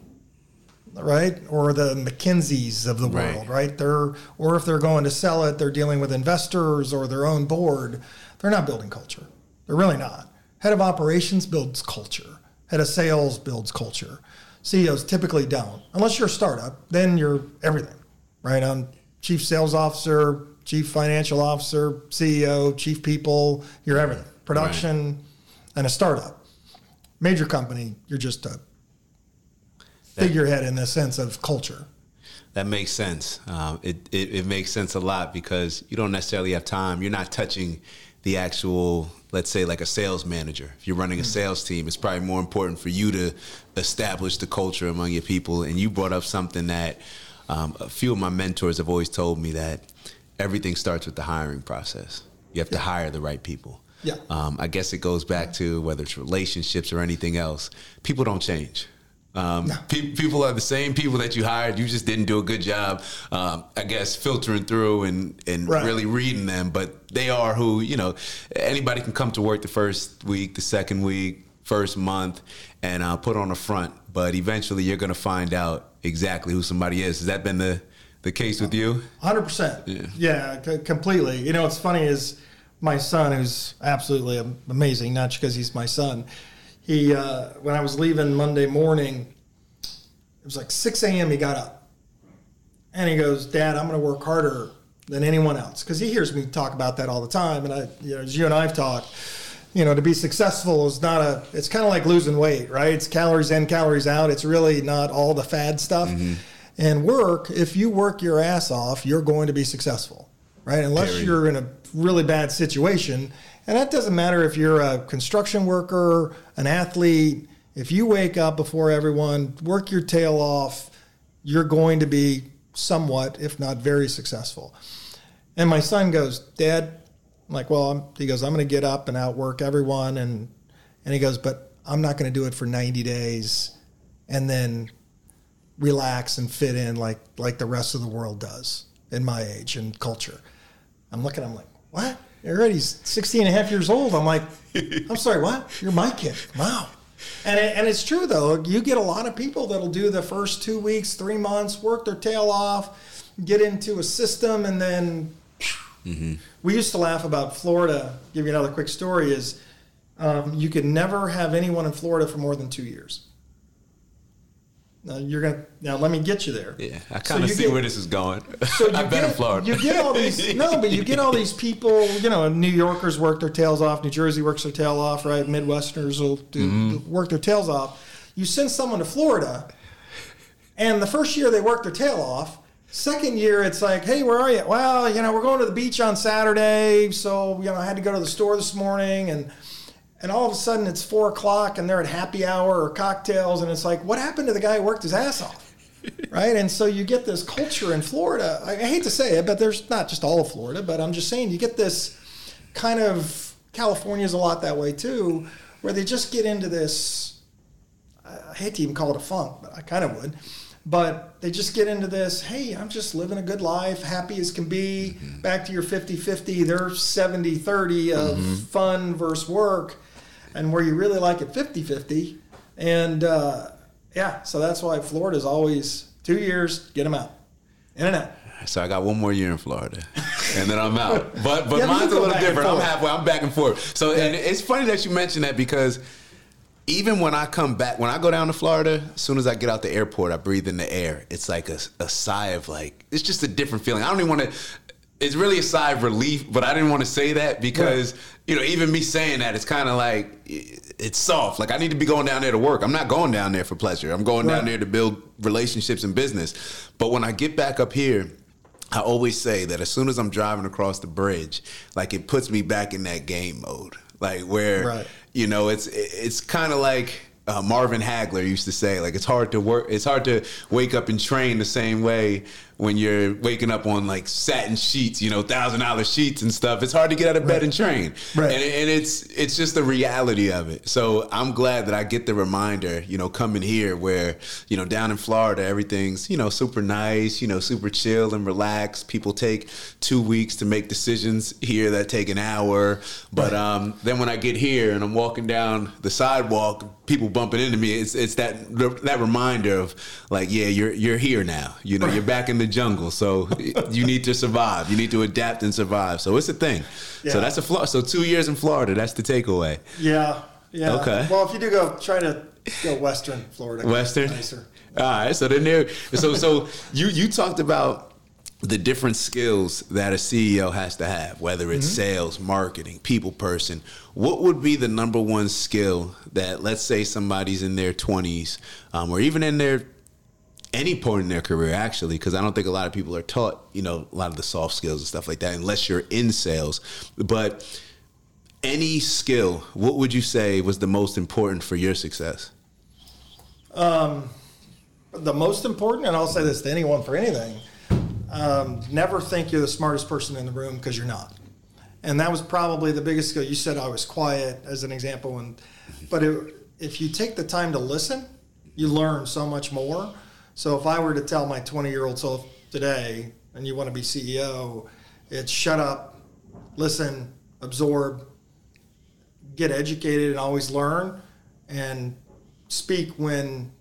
right? Or the McKinseys of the Right. world, right? They're or if they're going to sell it, they're dealing with investors or their own board. They're not building culture. They're really not. Head of operations builds culture. Head of sales builds culture. CEOs typically don't, unless you're a startup. Then you're everything, right? I'm chief sales officer, chief financial officer, CEO, chief people. You're everything. Production, and a startup. Major company, you're just a figurehead in the sense of culture. That makes sense. Um, it, it it makes sense a lot because you don't necessarily have time. You're not touching the actual let's say like a sales manager. If you're running a sales team, it's probably more important for you to establish the culture among your people. And you brought up something that um, a few of my mentors have always told me that everything starts with the hiring process. You have to hire the right people. Yeah. Um, I guess it goes back to whether it's relationships or anything else. People don't change. Um, pe- people are the same people that you hired. You just didn't do a good job, um, I guess, filtering through and, and Right. really reading them. But they are who, you know, anybody can come to work the first week, the second week, first month, and uh, put on a front. But eventually you're going to find out exactly who somebody is. Has that been the, the case with you? Hundred percent. Yeah, c- completely. You know, what's funny is my son, who's absolutely amazing, not just because he's my son. He, uh, when I was leaving Monday morning, it was like six a.m. He got up, and he goes, "Dad, I'm going to work harder than anyone else," because he hears me talk about that all the time. And I, you know, as you and I've talked, you know, to be successful is not a. It's kind of like losing weight, right? It's calories in, calories out. It's really not all the fad stuff. And work, if you work your ass off, you're going to be successful, right? Unless Period. you're in a really bad situation. And that doesn't matter if you're a construction worker, an athlete. If you wake up before everyone, work your tail off, you're going to be somewhat, if not very successful. And my son goes, Dad, I'm like, well, he goes, I'm going to get up and outwork everyone. And, and he goes, but I'm not going to do it for 90 days and then relax and fit in like, like the rest of the world does in my age and culture. I'm looking, I'm like, what? Already 16 and a half years old. I'm like, I'm sorry, what? You're my kid. Wow. And, it, and it's true though. You get a lot of people that'll do the first two weeks, three months, work their tail off, get into a system, and then we used to laugh about Florida. Give you another quick story: is um, you could never have anyone in Florida for more than two years. Now you're gonna now let me get you there. Yeah, I kind of you see get- where this is going. So you I've get, been in Florida. You get all these no, but you get all these people. You know, New Yorkers work their tails off. New Jersey works their tail off. Right? Midwesterners will do, Mm-hmm. work their tails off. You send someone to Florida, and the first year they work their tail off. Second year, it's like, hey, where are you? Well, you know, we're going to the beach on Saturday, so you know, I had to go to the store this morning, and and all of a sudden it's four o'clock, and they're at happy hour or cocktails, and it's like, what happened to the guy who worked his ass off? right? And so you get this culture in Florida. I, I hate to say it, but there's not just all of Florida, but I'm just saying you get this kind of California's a lot that way too, where they just get into this. I hate to even call it a funk, but I kind of would. But they just get into this, hey, I'm just living a good life, happy as can be. Mm-hmm. Back to your 50 50, they're 70 30 of mm-hmm. fun versus work, and where you really like it 50 50. And uh, yeah, so that's why Florida's always two years, get them out. In and out. So I got one more year in Florida, and then I'm out. But but Yeah, mine's a little different. I'm halfway. I'm back and forth. So and it's funny that you mentioned that because even when I come back, when I go down to Florida, as soon as I get out the airport, I breathe in the air. It's like a, a sigh of like it's just a different feeling. I don't even want to. It's really a sigh of relief, but I didn't want to say that because you know even me saying that it's kind of like it's soft. Like I need to be going down there to work. I'm not going down there for pleasure. I'm going down there to build relationships and business. But when I get back up here, I always say that as soon as I'm driving across the bridge, like it puts me back in that game mode, like where Right. you know it's it's kind of like uh, Marvin Hagler used to say, like it's hard to work, it's hard to wake up and train the same way when you're waking up on like satin sheets, you know, thousand dollar sheets and stuff. It's hard to get out of bed Right. and train, Right. and, and it's it's just the reality of it. So I'm glad that I get the reminder, you know, coming here where you know down in Florida everything's you know super nice, you know, super chill and relaxed. People take two weeks to make decisions here that take an hour, but Right. um, then when I get here and I'm walking down the sidewalk, people bumping into me. It's it's that that reminder of like, yeah, you're you're here now. You know, you're back in the jungle, so you need to survive. You need to adapt and survive. So it's a thing. Yeah. So that's a Florida. So two years in Florida. That's the takeaway. Yeah. Yeah. Okay. Well, if you do go, try to go Western Florida. Western. Nicer. All right. So then there. So so you you talked about the different skills that a CEO has to have, whether it's sales, marketing, people person. What would be the number one skill that, let's say, somebody's in their twenties, um, or even in their any point in their career, actually, because I don't think a lot of people are taught, you know, a lot of the soft skills and stuff like that, unless you're in sales. But any skill, what would you say was the most important for your success? the most important, and I'll say this to anyone for anything, um, never think you're the smartest person in the room because you're not. And that was probably the biggest skill. You said I was quiet as an example, and but it, if you take the time to listen, you learn so much more. So if I were to tell my 20 year old self today, and you want to be CEO, it's shut up, listen, absorb, get educated, and always learn, and speak when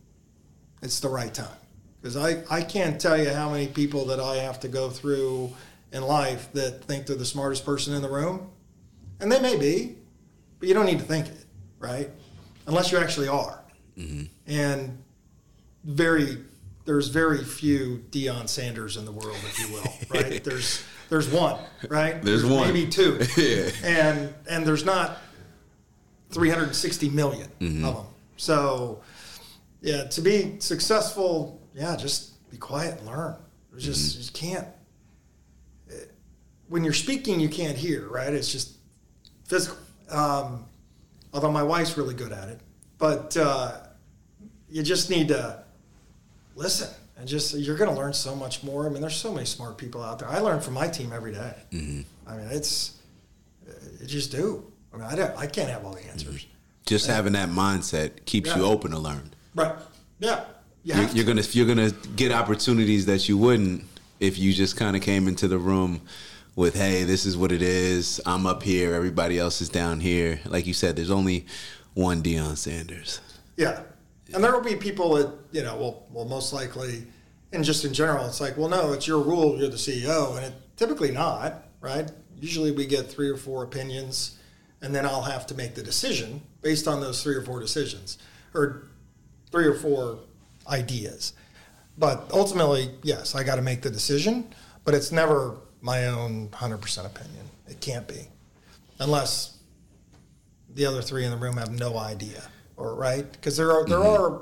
it's the right time. Because I, I can't tell you how many people that I have to go through in life that think they're the smartest person in the room. And they may be, but you don't need to think it, right? Unless you actually are. Mm-hmm. And very, there's very few Deion Sanders in the world, if you will, right? there's there's one, right? There's one. maybe two, Yeah. and and there's not 360 million Mm-hmm. of them. So, yeah, to be successful, yeah, just be quiet and learn. There's just Mm-hmm. you can't. When you're speaking, you can't hear, right? It's just physical. Um, although my wife's really good at it, but uh, you just need to listen and just you're going to learn so much more. I mean, there's so many smart people out there. I learn from my team every day. Mm-hmm. I mean, it's uh, you just do. I mean, I don't, I can't have all the answers. Mm-hmm. Just having that mindset keeps you open to learn. Right. Yeah. You You're, you're gonna you're gonna get opportunities that you wouldn't if you just kind of came into the room with, "Hey, this is what it is. I'm up here. Everybody else is down here." Like you said, there's only one Deion Sanders. Yeah. And there will be people that, you know, will, will most likely, and just in general, it's like, well, no, it's your rule, you're the CEO. And it typically not, right? Usually we get three or four opinions, and then I'll have to make the decision based on those three or four decisions or three or four ideas. But ultimately, yes, I got to make the decision, but it's never my own 100% opinion. It can't be. Unless the other three in the room have no idea, or right? Because there are there mm-hmm. are,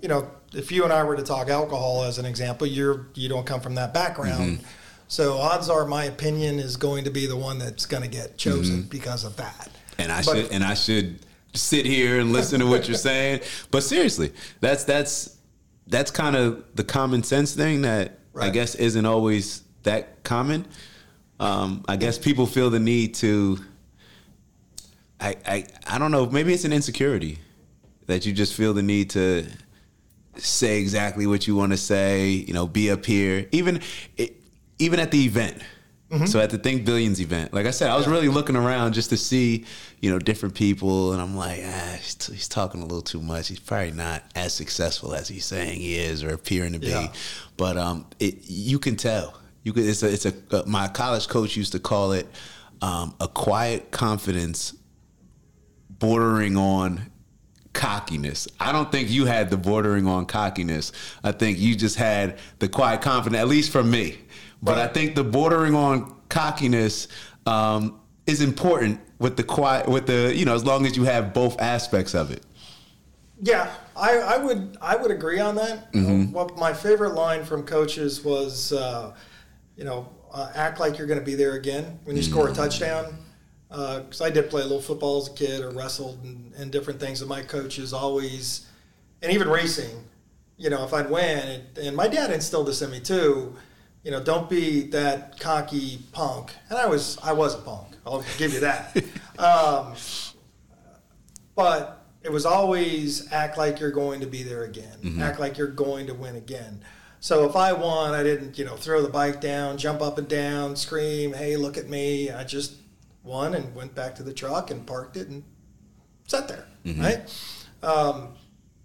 you know, if you and I were to talk alcohol as an example, you're you don't come from that background, mm-hmm. so odds are my opinion is going to be the one that's going to get chosen mm-hmm. because of that. and I But- should and I should sit here and listen to what you're saying. But seriously, that's that's that's kind of the common sense thing that I guess isn't always that common. Um, I guess people feel the need to. I, I I don't know. Maybe it's an insecurity that you just feel the need to say exactly what you want to say. You know, be up here, even it, even at the event. So at the Think Billions event, like I said, I was really looking around just to see, you know, different people, and I'm like, ah, he's, he's talking a little too much. He's probably not as successful as he's saying he is or appearing to be. Yeah. But um, it you can tell. You could. It's a. It's a. Uh, my college coach used to call it um, a quiet confidence bordering on cockiness. I don't think you had the bordering on cockiness. I think you just had the quiet confidence, at least from me. But I think the bordering on cockiness um, is important with the quiet, with the you know, as long as you have both aspects of it. Yeah, I, I would I would agree on that. Mm-hmm. What my favorite line from coaches was, uh, you know, uh, act like you're going to be there again when you score a Mm. touchdown. Because I did play a little football as a kid or wrestled and, and different things. And my coaches always, and even racing, you know, if I'd win, it, and my dad instilled this in me too. You know, don't be that cocky punk. And I was I was a punk. I'll give you that. um, but it was always act like you're going to be there again. Act like you're going to win again. So if I won, I didn't, you know, throw the bike down, jump up and down, scream, "Hey, look at me!" I just won and went back to the truck and parked it and sat there, mm-hmm. right? Um,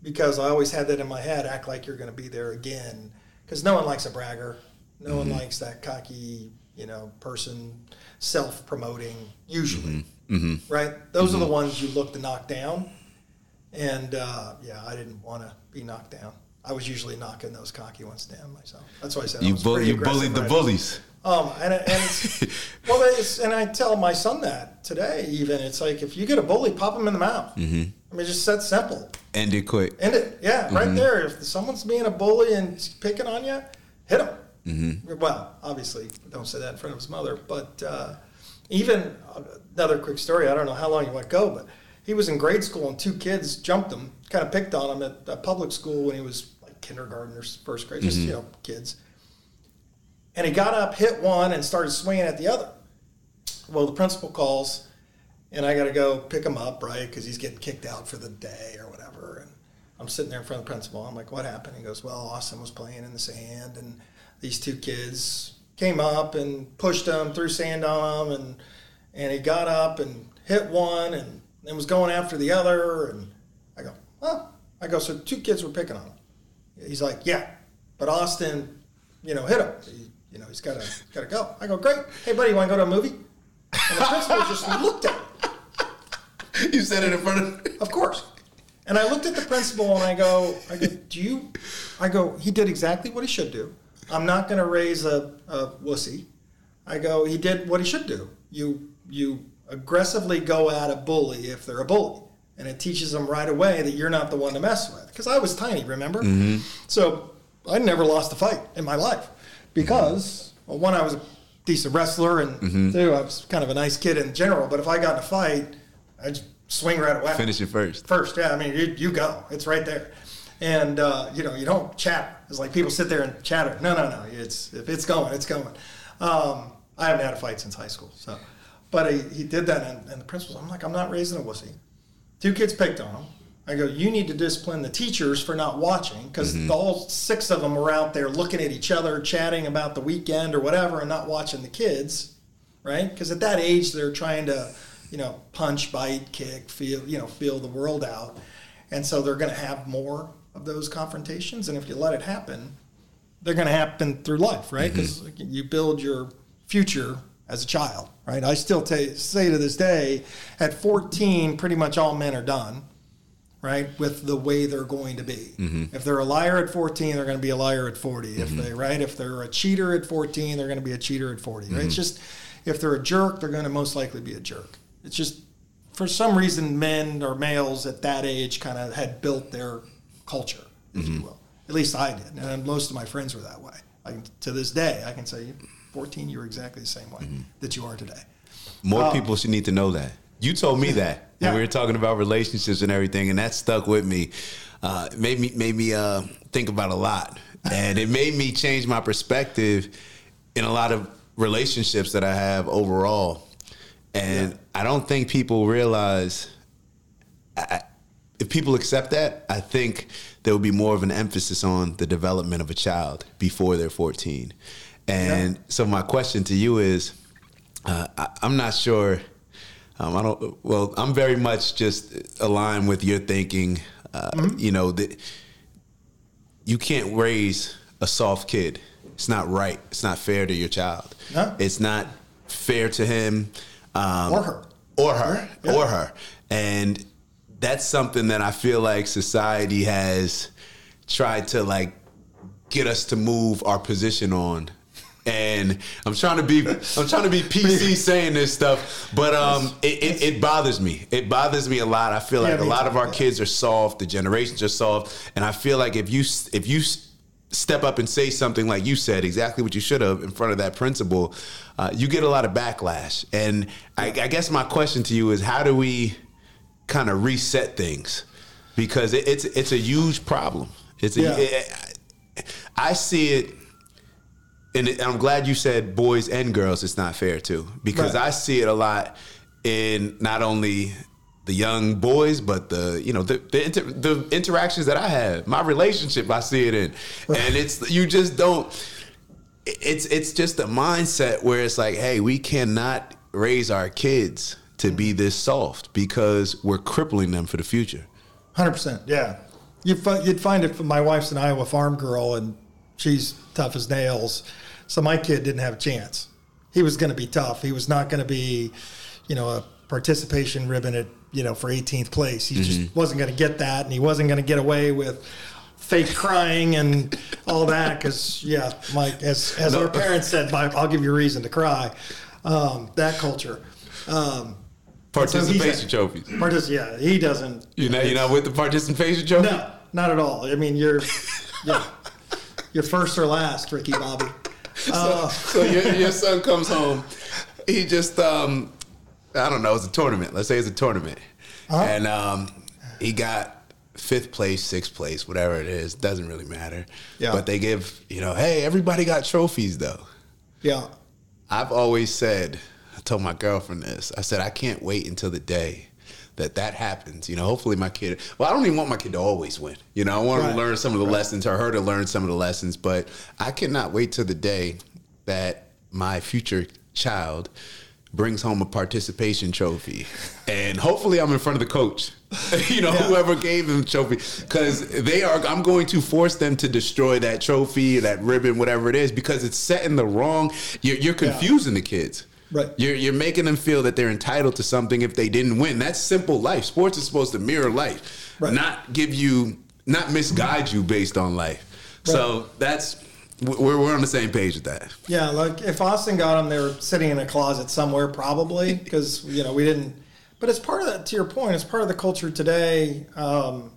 because I always had that in my head: act like you're going to be there again. Because no one likes a bragger. No one mm-hmm. likes that cocky, you know, person self-promoting. Usually, mm-hmm. right? Those are the ones you look to knock down. And uh, yeah, I didn't want to be knocked down. I was usually knocking those cocky ones down myself. That's why I said I You was bull, pretty you bullied the I was- bullies. Um, and, and it's, well, it's, and I tell my son that today. Even it's like if you get a bully, pop him in the mouth. Mm-hmm. I mean, just that simple. End it quick. End it. Yeah, right there. If someone's being a bully and picking on you, hit him. Well, obviously, don't say that in front of his mother, but uh, Even uh, another quick story. I don't know how long you want to go, but he was in grade school and two kids jumped him, kind of picked on him at, at public school when he was like kindergarten or first grade, just you know kids. And he got up, hit one, and started swinging at the other. Well, the principal calls, and I got to go pick him up, right? Because he's getting kicked out for the day or whatever. And I'm sitting there in front of the principal. I'm like, what happened? He goes, well, Austin was playing in the sand, and these two kids came up and pushed him, threw sand on him, and and he got up and hit one, and then was going after the other. And I go, oh, I go, so two kids were picking on him. He's like, yeah, but Austin, you know, hit him. He, you know, he's got to got to go. I go, great. Hey, buddy, you want to go to a movie? And the principal just looked at me. You said it in front of. Of course. And I looked at the principal and I go, I go, do you? I go, he did exactly what he should do. I'm not going to raise a, a wussy. I go, he did what he should do. You you aggressively go at a bully if they're a bully, and it teaches them right away that you're not the one to mess with. Because I was tiny, remember? Mm-hmm. So I never lost a fight in my life because well, one, I was a decent wrestler, and two, I was kind of a nice kid in general. But if I got in a fight, I'd swing right away. Finish it first. First, yeah. I mean, you, you go. It's right there. And uh, you know, you don't chatter. It's like people sit there and chatter. No, no, no. It's if it's going, it's going. Um, I haven't had a fight since high school. So, but he, he did that, and, and the principal. I'm like, I'm not raising a wussy. Two kids picked on him. I go, you need to discipline the teachers for not watching because all mm-hmm. six of them were out there looking at each other, chatting about the weekend or whatever, and not watching the kids, right? Because at that age, they're trying to, you know, punch, bite, kick, feel, you know, feel the world out, and so they're going to have more of those confrontations. And if you let it happen, they're going to happen through life, right? Mm-hmm. Because you build your future as a child, right? I still ta say to this day, at 14, pretty much all men are done, right? With the way they're going to be. Mm-hmm. If they're a liar at 14, they're going to be a liar at 40. If mm-hmm. they, right? If they're a cheater at 14, they're going to be a cheater at 40. Right? It's mm-hmm. just, if they're a jerk, they're going to most likely be a jerk. It's just, for some reason, men or males at that age kind of had built their culture, if you will. At least I did, and most of my friends were that way. I can, to this day, I can say, 14, you were exactly the same way that you are today. More Um, people should need to know that. You told me that when we were talking about relationships and everything, and that stuck with me. Uh, made me made me uh, think about a lot, and it made me change my perspective in a lot of relationships that I have overall. And I don't think people realize I, if people accept that, I think there will be more of an emphasis on the development of a child before they're 14. And so my question to you is, uh, I, I'm not sure. Um, I don't. Well, I'm very much just aligned with your thinking. Uh, You know that you can't raise a soft kid. It's not right. It's not fair to your child. No. It's not fair to him um, Or her. or her Yeah. or her and that's something that i feel like society has tried to like get us to move our position on and i'm trying to be i'm trying to be pc saying this stuff but um it, it, it bothers me it bothers me a lot i feel like Yeah, a lot of our Yeah. kids are soft the generations are soft and i feel like if you if you step up and say something like you said, exactly what you should have in front of that principal, uh, you get a lot of backlash. And I, I guess my question to you is, how do we kind of reset things? Because it, it's it's a huge problem. It's a, Yeah. I see it. And I'm glad you said boys and girls. It's not fair too, because Right. I see it a lot in not only the young boys, but the you know the the, inter, the interactions that I have, my relationship, I see it in, and it's you just don't. It's it's just a mindset where it's like, hey, we cannot raise our kids to be this soft because we're crippling them for the future. Hundred percent, yeah. You'd, fi- you'd find it. My wife's an Iowa farm girl, and she's tough as nails. So my kid didn't have a chance. He was going to be tough. He was not going to be, you know, a participation ribbon at you know for 18th place. He just wasn't going to get that, and he wasn't going to get away with fake crying and all that. Because yeah, Mike, as as our parents said, I'll give you a reason to cry. Um, that culture. Um, Participation so trophies. Partic- yeah, he doesn't. You're not, you're not with the participation trophy? No, not at all. I mean, you're, yeah, you're first or last, Ricky Bobby. Uh, So your, your son comes home he just um, I don't know. It's a tournament. Let's say it's a tournament, uh-huh. and um, he got fifth place, sixth place, whatever it is. Doesn't really matter. Yeah. But they give you know, hey, everybody got trophies though. Yeah. I've always said, I told my girlfriend this. I said I can't wait until the day that that happens. You know, hopefully my kid. Well, I don't even want my kid to always win. You know, I want right. to learn some of the right. lessons, or her to learn some of the lessons. But I cannot wait till the day that my future child brings home a participation trophy, and hopefully I'm in front of the coach. you know, yeah. whoever gave them the trophy, because they are. I'm going to force them to destroy that trophy, that ribbon, whatever it is, because it's setting the wrong. You're, you're confusing yeah. the kids. Right. You're you're making them feel that they're entitled to something if they didn't win. That's simple life. Sports is supposed to mirror life, right. not give you, not misguide you based on life. Right. So that's we're, we're on the same page with that. Yeah, like if Austin got them, they were sitting in a closet somewhere probably because you know we didn't. But it's part of that. To your point, it's part of the culture today. Um,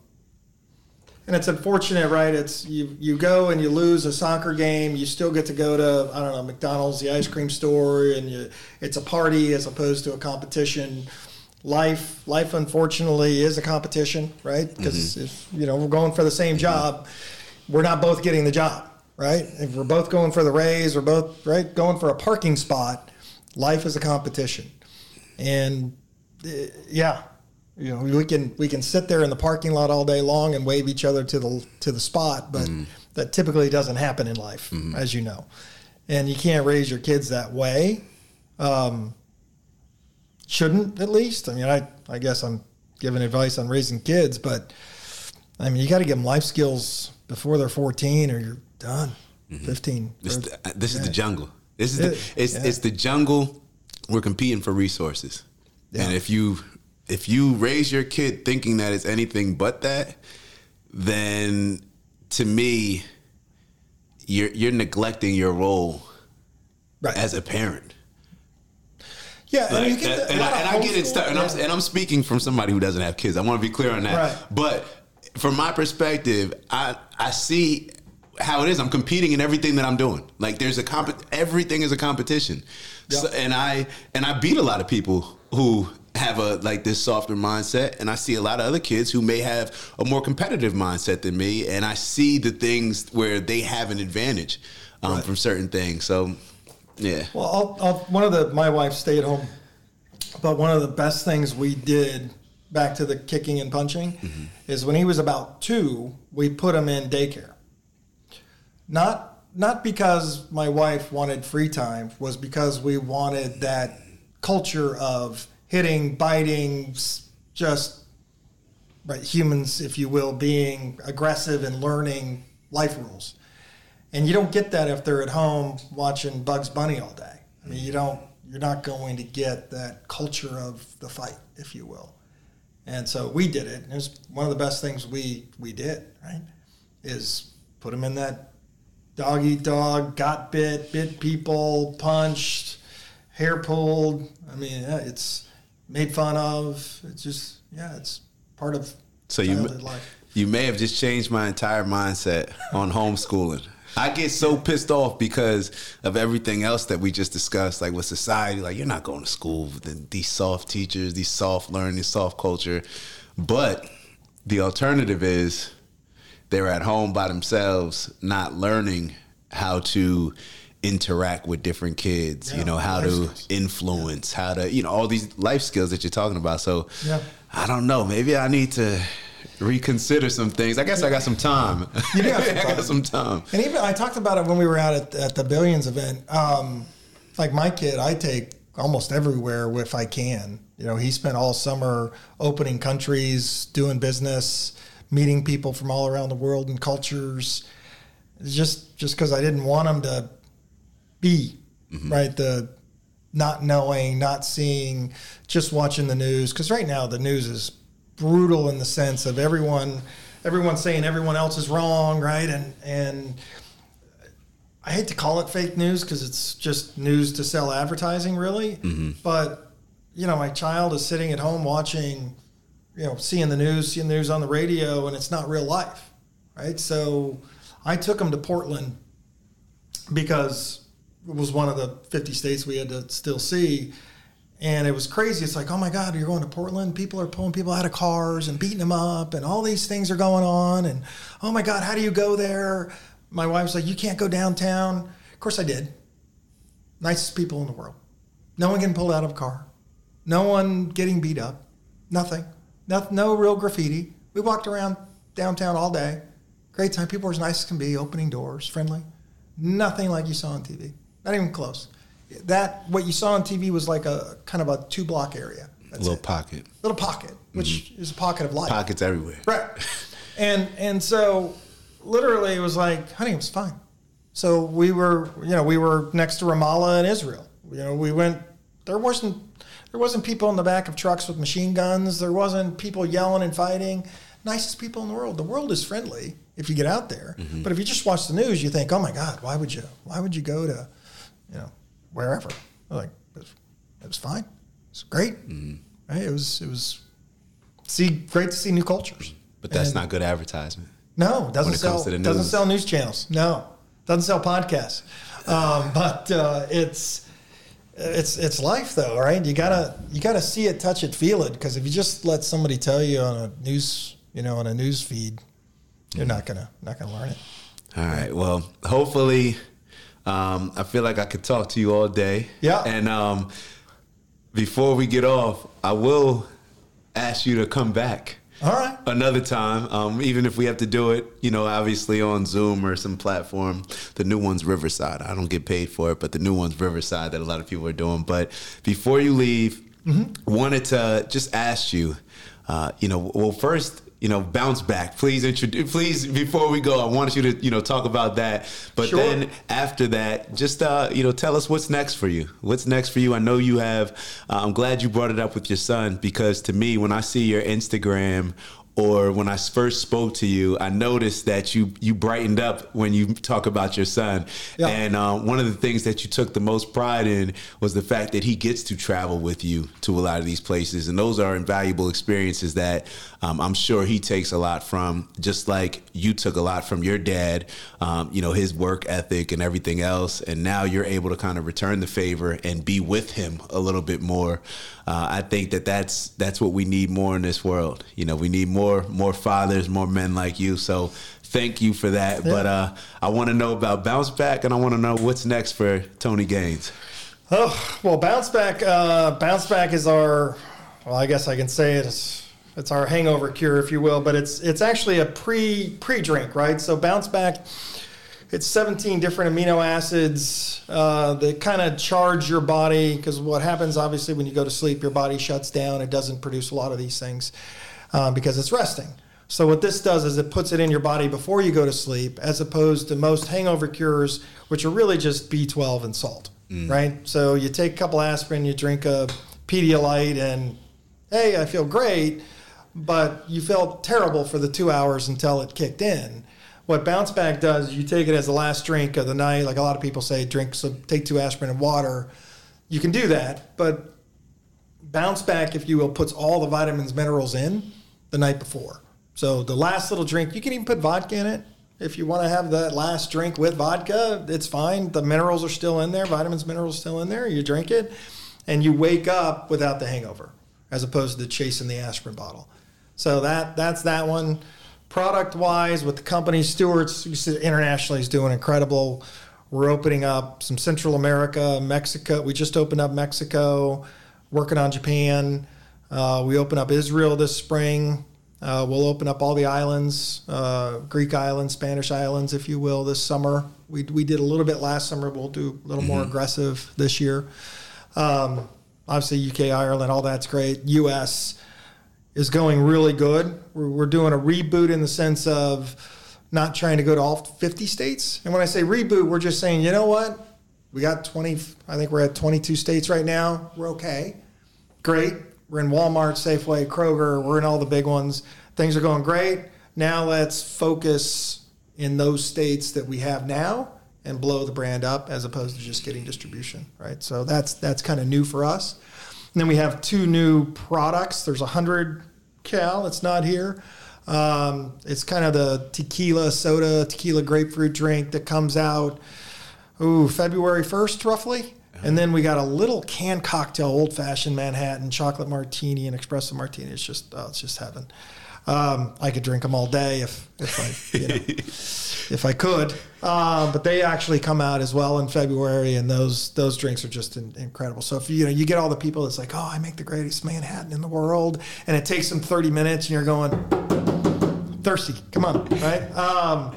and it's unfortunate, right? It's you you go and you lose a soccer game, you still get to go to I don't know McDonald's, the ice cream store, and you it's a party as opposed to a competition. Life life unfortunately is a competition, right? Because mm-hmm. if you know we're going for the same job, we're not both getting the job, right? If we're both going for the raise, we're both right going for a parking spot. Life is a competition, and uh, yeah, you know, we can we can sit there in the parking lot all day long and wave each other to the to the spot, but mm. that typically doesn't happen in life, mm. as you know. And you can't raise your kids that way. Um, shouldn't at least. I mean, I I guess I'm giving advice on raising kids, but I mean, you got to give them life skills before they're 14, or you're done. Mm-hmm. 15. This, the, this yeah. is the jungle. This is the, it's, yeah. it's the jungle. We're competing for resources, yeah. and if you if you raise your kid thinking that it's anything but that, then to me, you're you're neglecting your role right. as a parent. Yeah, like, and, that, and, I, and I, get it, and, yeah. I'm, and I'm speaking from somebody who doesn't have kids. I want to be clear on that. Right. But from my perspective, I I see how it is. I'm competing in everything that I'm doing. Like there's a comp. Everything is a competition. Yep. So, and I and I beat a lot of people who have a like this softer mindset and I see a lot of other kids who may have a more competitive mindset than me and I see the things where they have an advantage um, right. from certain things so yeah well I'll, I'll, one of the my wife stayed home but one of the best things we did back to the kicking and punching mm-hmm. is when he was about two we put him in daycare not not because my wife wanted free time was because we wanted that culture of hitting, biting, just right, humans, if you will, being aggressive and learning life rules. And you don't get that if they're at home watching Bugs Bunny all day. I mean, you don't. You're not going to get that culture of the fight, if you will. And so we did it. It was one of the best things we we did. Right, is put them in that dog eat dog, got bit, bit people, punched, hair pulled. I mean, it's made fun of. It's just yeah, it's part of so you life. you may have just changed my entire mindset on homeschooling. I get so pissed off because of everything else that we just discussed, like with society. Like you're not going to school with these soft teachers, these soft learning, soft culture. But the alternative is they're at home by themselves, not learning how to interact with different kids, yeah, you know, how to skills. influence, yeah. how to, you know, all these life skills that you're talking about. So yeah. I don't know, maybe I need to reconsider some things. I guess I got some time. You got some time. I got some time. And even I talked about it when we were out at, at the Billions event. Um, like my kid, I take almost everywhere if I can. You know, he spent all summer opening countries, doing business, meeting people from all around the world and cultures. Just just because I didn't want him to be, mm-hmm. right? The not knowing, not seeing, just watching the news. Because right now the news is brutal in the sense of everyone, everyone saying everyone else is wrong, right? And and I hate to call it fake news because it's just news to sell advertising, really. Mm-hmm. But you know, my child is sitting at home watching, you know, seeing the news, seeing the news on the radio, and it's not real life, right? So I took him to Portland because was one of the 50 states we had to still see. And it was crazy. It's like, oh my God, you're going to Portland. People are pulling people out of cars and beating them up, and all these things are going on. And oh my God, how do you go there? My wife's like, you can't go downtown. Of course, I did. Nicest people in the world. No one getting pulled out of a car. No one getting beat up. Nothing. No, no real graffiti. We walked around downtown all day. Great time. People were as nice as can be, opening doors, friendly. Nothing like you saw on TV. Not even close. That what you saw on TV was like a kind of a two block area. That's a little it. pocket. Little pocket, which mm-hmm. is a pocket of life. Pockets everywhere. Right. and and so literally it was like, honey, it was fine. So we were, you know, we were next to Ramallah in Israel. You know, we went. There wasn't there wasn't people in the back of trucks with machine guns. There wasn't people yelling and fighting. Nicest people in the world. The world is friendly if you get out there. Mm-hmm. But if you just watch the news, you think, oh my God, why would you? Why would you go to, you know, wherever? Like it was, it was fine. It's great. Mm-hmm. Right? It was it was see great to see new cultures. But that's and not good advertisement. No, doesn't sell doesn't sell news channels. No, doesn't sell podcasts. Um, but uh, it's it's it's life though, right? You gotta you gotta see it, touch it, feel it. Because if you just let somebody tell you on a news you know on a news feed, you're not gonna not gonna learn it. All right. Well, hopefully, um, I feel like I could talk to you all day. Yeah. And um, before we get off, I will ask you to come back. All right. Another time, um, even if we have to do it, you know, obviously on Zoom or some platform. The new one's Riverside. I don't get paid for it, but the new one's Riverside that a lot of people are doing. But before you leave, mm-hmm. wanted to just ask you, uh, you know, well, first, you know, bounce back. Please introduce. Please, before we go, I wanted you to, you know, talk about that. But sure. then after that, just, uh, you know, tell us what's next for you. What's next for you? I know you have. Uh, I'm glad you brought it up with your son because to me, when I see your Instagram or when I first spoke to you, I noticed that you you brightened up when you talk about your son. Yeah. And uh, one of the things that you took the most pride in was the fact that he gets to travel with you to a lot of these places, and those are invaluable experiences that um, I'm sure he takes a lot from. Just like you took a lot from your dad, um, you know his work ethic and everything else, and now you're able to kind of return the favor and be with him a little bit more. Uh, I think that that's that's what we need more in this world. You know, we need more more more fathers, more men like you. So thank you for that. Yeah. But uh, I want to know about bounce back, and I want to know what's next for Tony Gaines. Oh well, bounce back. Uh, bounce back is our. Well, I guess I can say it. It's, it's our hangover cure, if you will. But it's it's actually a pre pre drink, right? So bounce back. It's 17 different amino acids uh, that kind of charge your body because what happens, obviously, when you go to sleep, your body shuts down. It doesn't produce a lot of these things uh, because it's resting. So what this does is it puts it in your body before you go to sleep, as opposed to most hangover cures, which are really just B12 and salt, mm. right? So you take a couple aspirin, you drink a Pedialyte, and hey, I feel great, but you felt terrible for the two hours until it kicked in. What Bounce Back does, you take it as the last drink of the night. Like a lot of people say, drink so take two aspirin and water. You can do that, but Bounce Back, if you will, puts all the vitamins, minerals in the night before. So the last little drink, you can even put vodka in it. If you want to have that last drink with vodka, it's fine. The minerals are still in there, vitamins, minerals still in there. You drink it, and you wake up without the hangover, as opposed to chasing the aspirin bottle. So that that's that one. Product wise, with the company Stewart's internationally is doing incredible. We're opening up some Central America, Mexico. We just opened up Mexico, working on Japan. Uh, we open up Israel this spring. Uh, we'll open up all the islands, uh, Greek islands, Spanish islands, if you will, this summer. We, we did a little bit last summer. We'll do a little mm-hmm. more aggressive this year. Um, obviously, UK, Ireland, all that's great. US is going really good. We're, we're doing a reboot in the sense of not trying to go to all 50 states. And when I say reboot, we're just saying, you know what? We got 20, I think we're at 22 states right now. We're okay. Great we're in Walmart, Safeway, Kroger. We're in all the big ones. Things are going great. Now let's focus in those states that we have now and blow the brand up as opposed to just getting distribution, right? So that's that's kind of new for us. And then we have two new products. There's a hundred cal. It's not here. Um, it's kind of the tequila soda, tequila grapefruit drink that comes out ooh, February 1st, roughly. And then we got a little canned cocktail, old fashioned Manhattan, chocolate martini, and espresso martini. It's just, oh, it's just heaven. Um, I could drink them all day if, if I, you know, if I could. Um, but they actually come out as well in February, and those those drinks are just in, incredible. So if you know you get all the people that's like, oh, I make the greatest Manhattan in the world, and it takes them 30 minutes, and you're going thirsty. Come on, right? Um,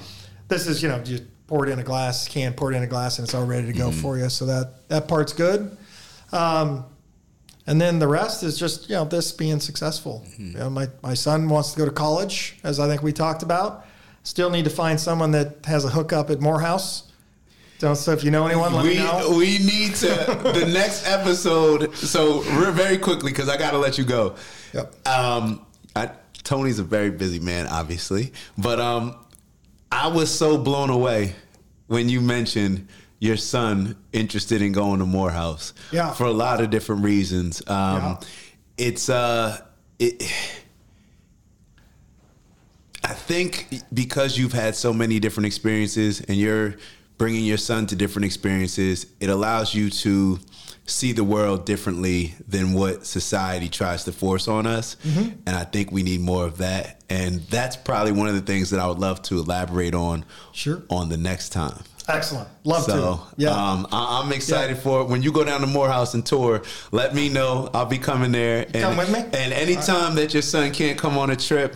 this is you know you pour it in a glass, can pour it in a glass, and it's all ready to go Mm-hmm. for you. So that that part's good. Um, and then the rest is just you know this being successful. Mm-hmm. You know, my my son wants to go to college, as I think we talked about. Still need to find someone that has a hookup at Morehouse. Don't so if you know anyone, let we me know. we need to the next episode. So re- very quickly because I got to let you go. Yep. Um, I, Tony's a very busy man, obviously, but um, I was so blown away when you mentioned your son interested in going to Morehouse. Yeah. For a lot of different reasons. Um, Yeah. It's uh, it. I think because you've had so many different experiences and you're bringing your son to different experiences, it allows you to see the world differently than what society tries to force on us. And I think we need more of that. And that's probably one of the things that I would love to elaborate on Sure. on the next time. Excellent. Love So to. Yeah. um, I, I'm excited Yeah. for it. When you go down to Morehouse and tour, let me know. I'll be coming there. And, Come with me? And anytime that your son can't come on a trip,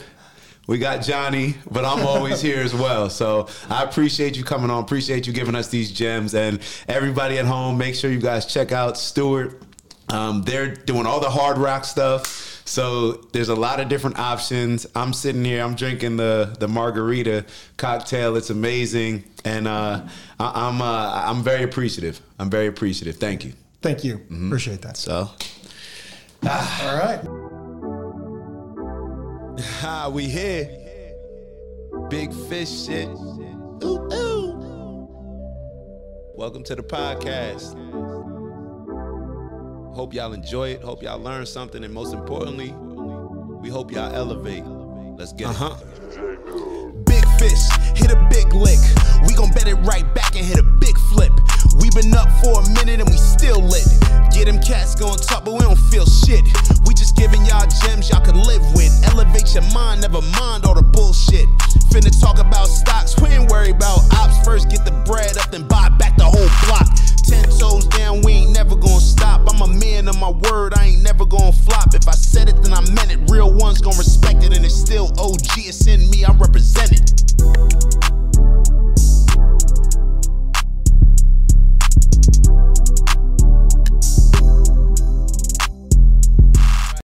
we got Johnny, but I'm always here as well. So I appreciate you coming on. Appreciate you giving us these gems. And everybody at home, make sure you guys check out Stewart. Um, they're doing all the hard rock stuff. So there's a lot of different options. I'm sitting here, I'm drinking the the margarita cocktail. It's amazing, and uh, I, I'm uh, I'm very appreciative. I'm very appreciative. Thank you. Thank you. Appreciate that. So, All right. ah, we here. Big fish shit. Ooh, ooh. Welcome to the podcast. Hope y'all enjoy it. Hope y'all learn something, and most importantly, we hope y'all elevate. Let's get Uh-huh. it. Big fish, hit a big lick. We gon' bet it right back and hit a big flip. We been up for a minute and we still lit. Get them cats going top, but we don't feel shit. We just giving y'all gems y'all can live with. Elevate your mind, never mind all the bullshit. Finna talk about stocks, we ain't worry about ops. First get the bread up, then buy back the whole block. Ten toes down, we ain't never gonna stop. I'm a man of my word, I ain't never gonna flop. If I said it, then I meant it. Real ones gonna respect it, and it's still OG, it's in me, I represent it.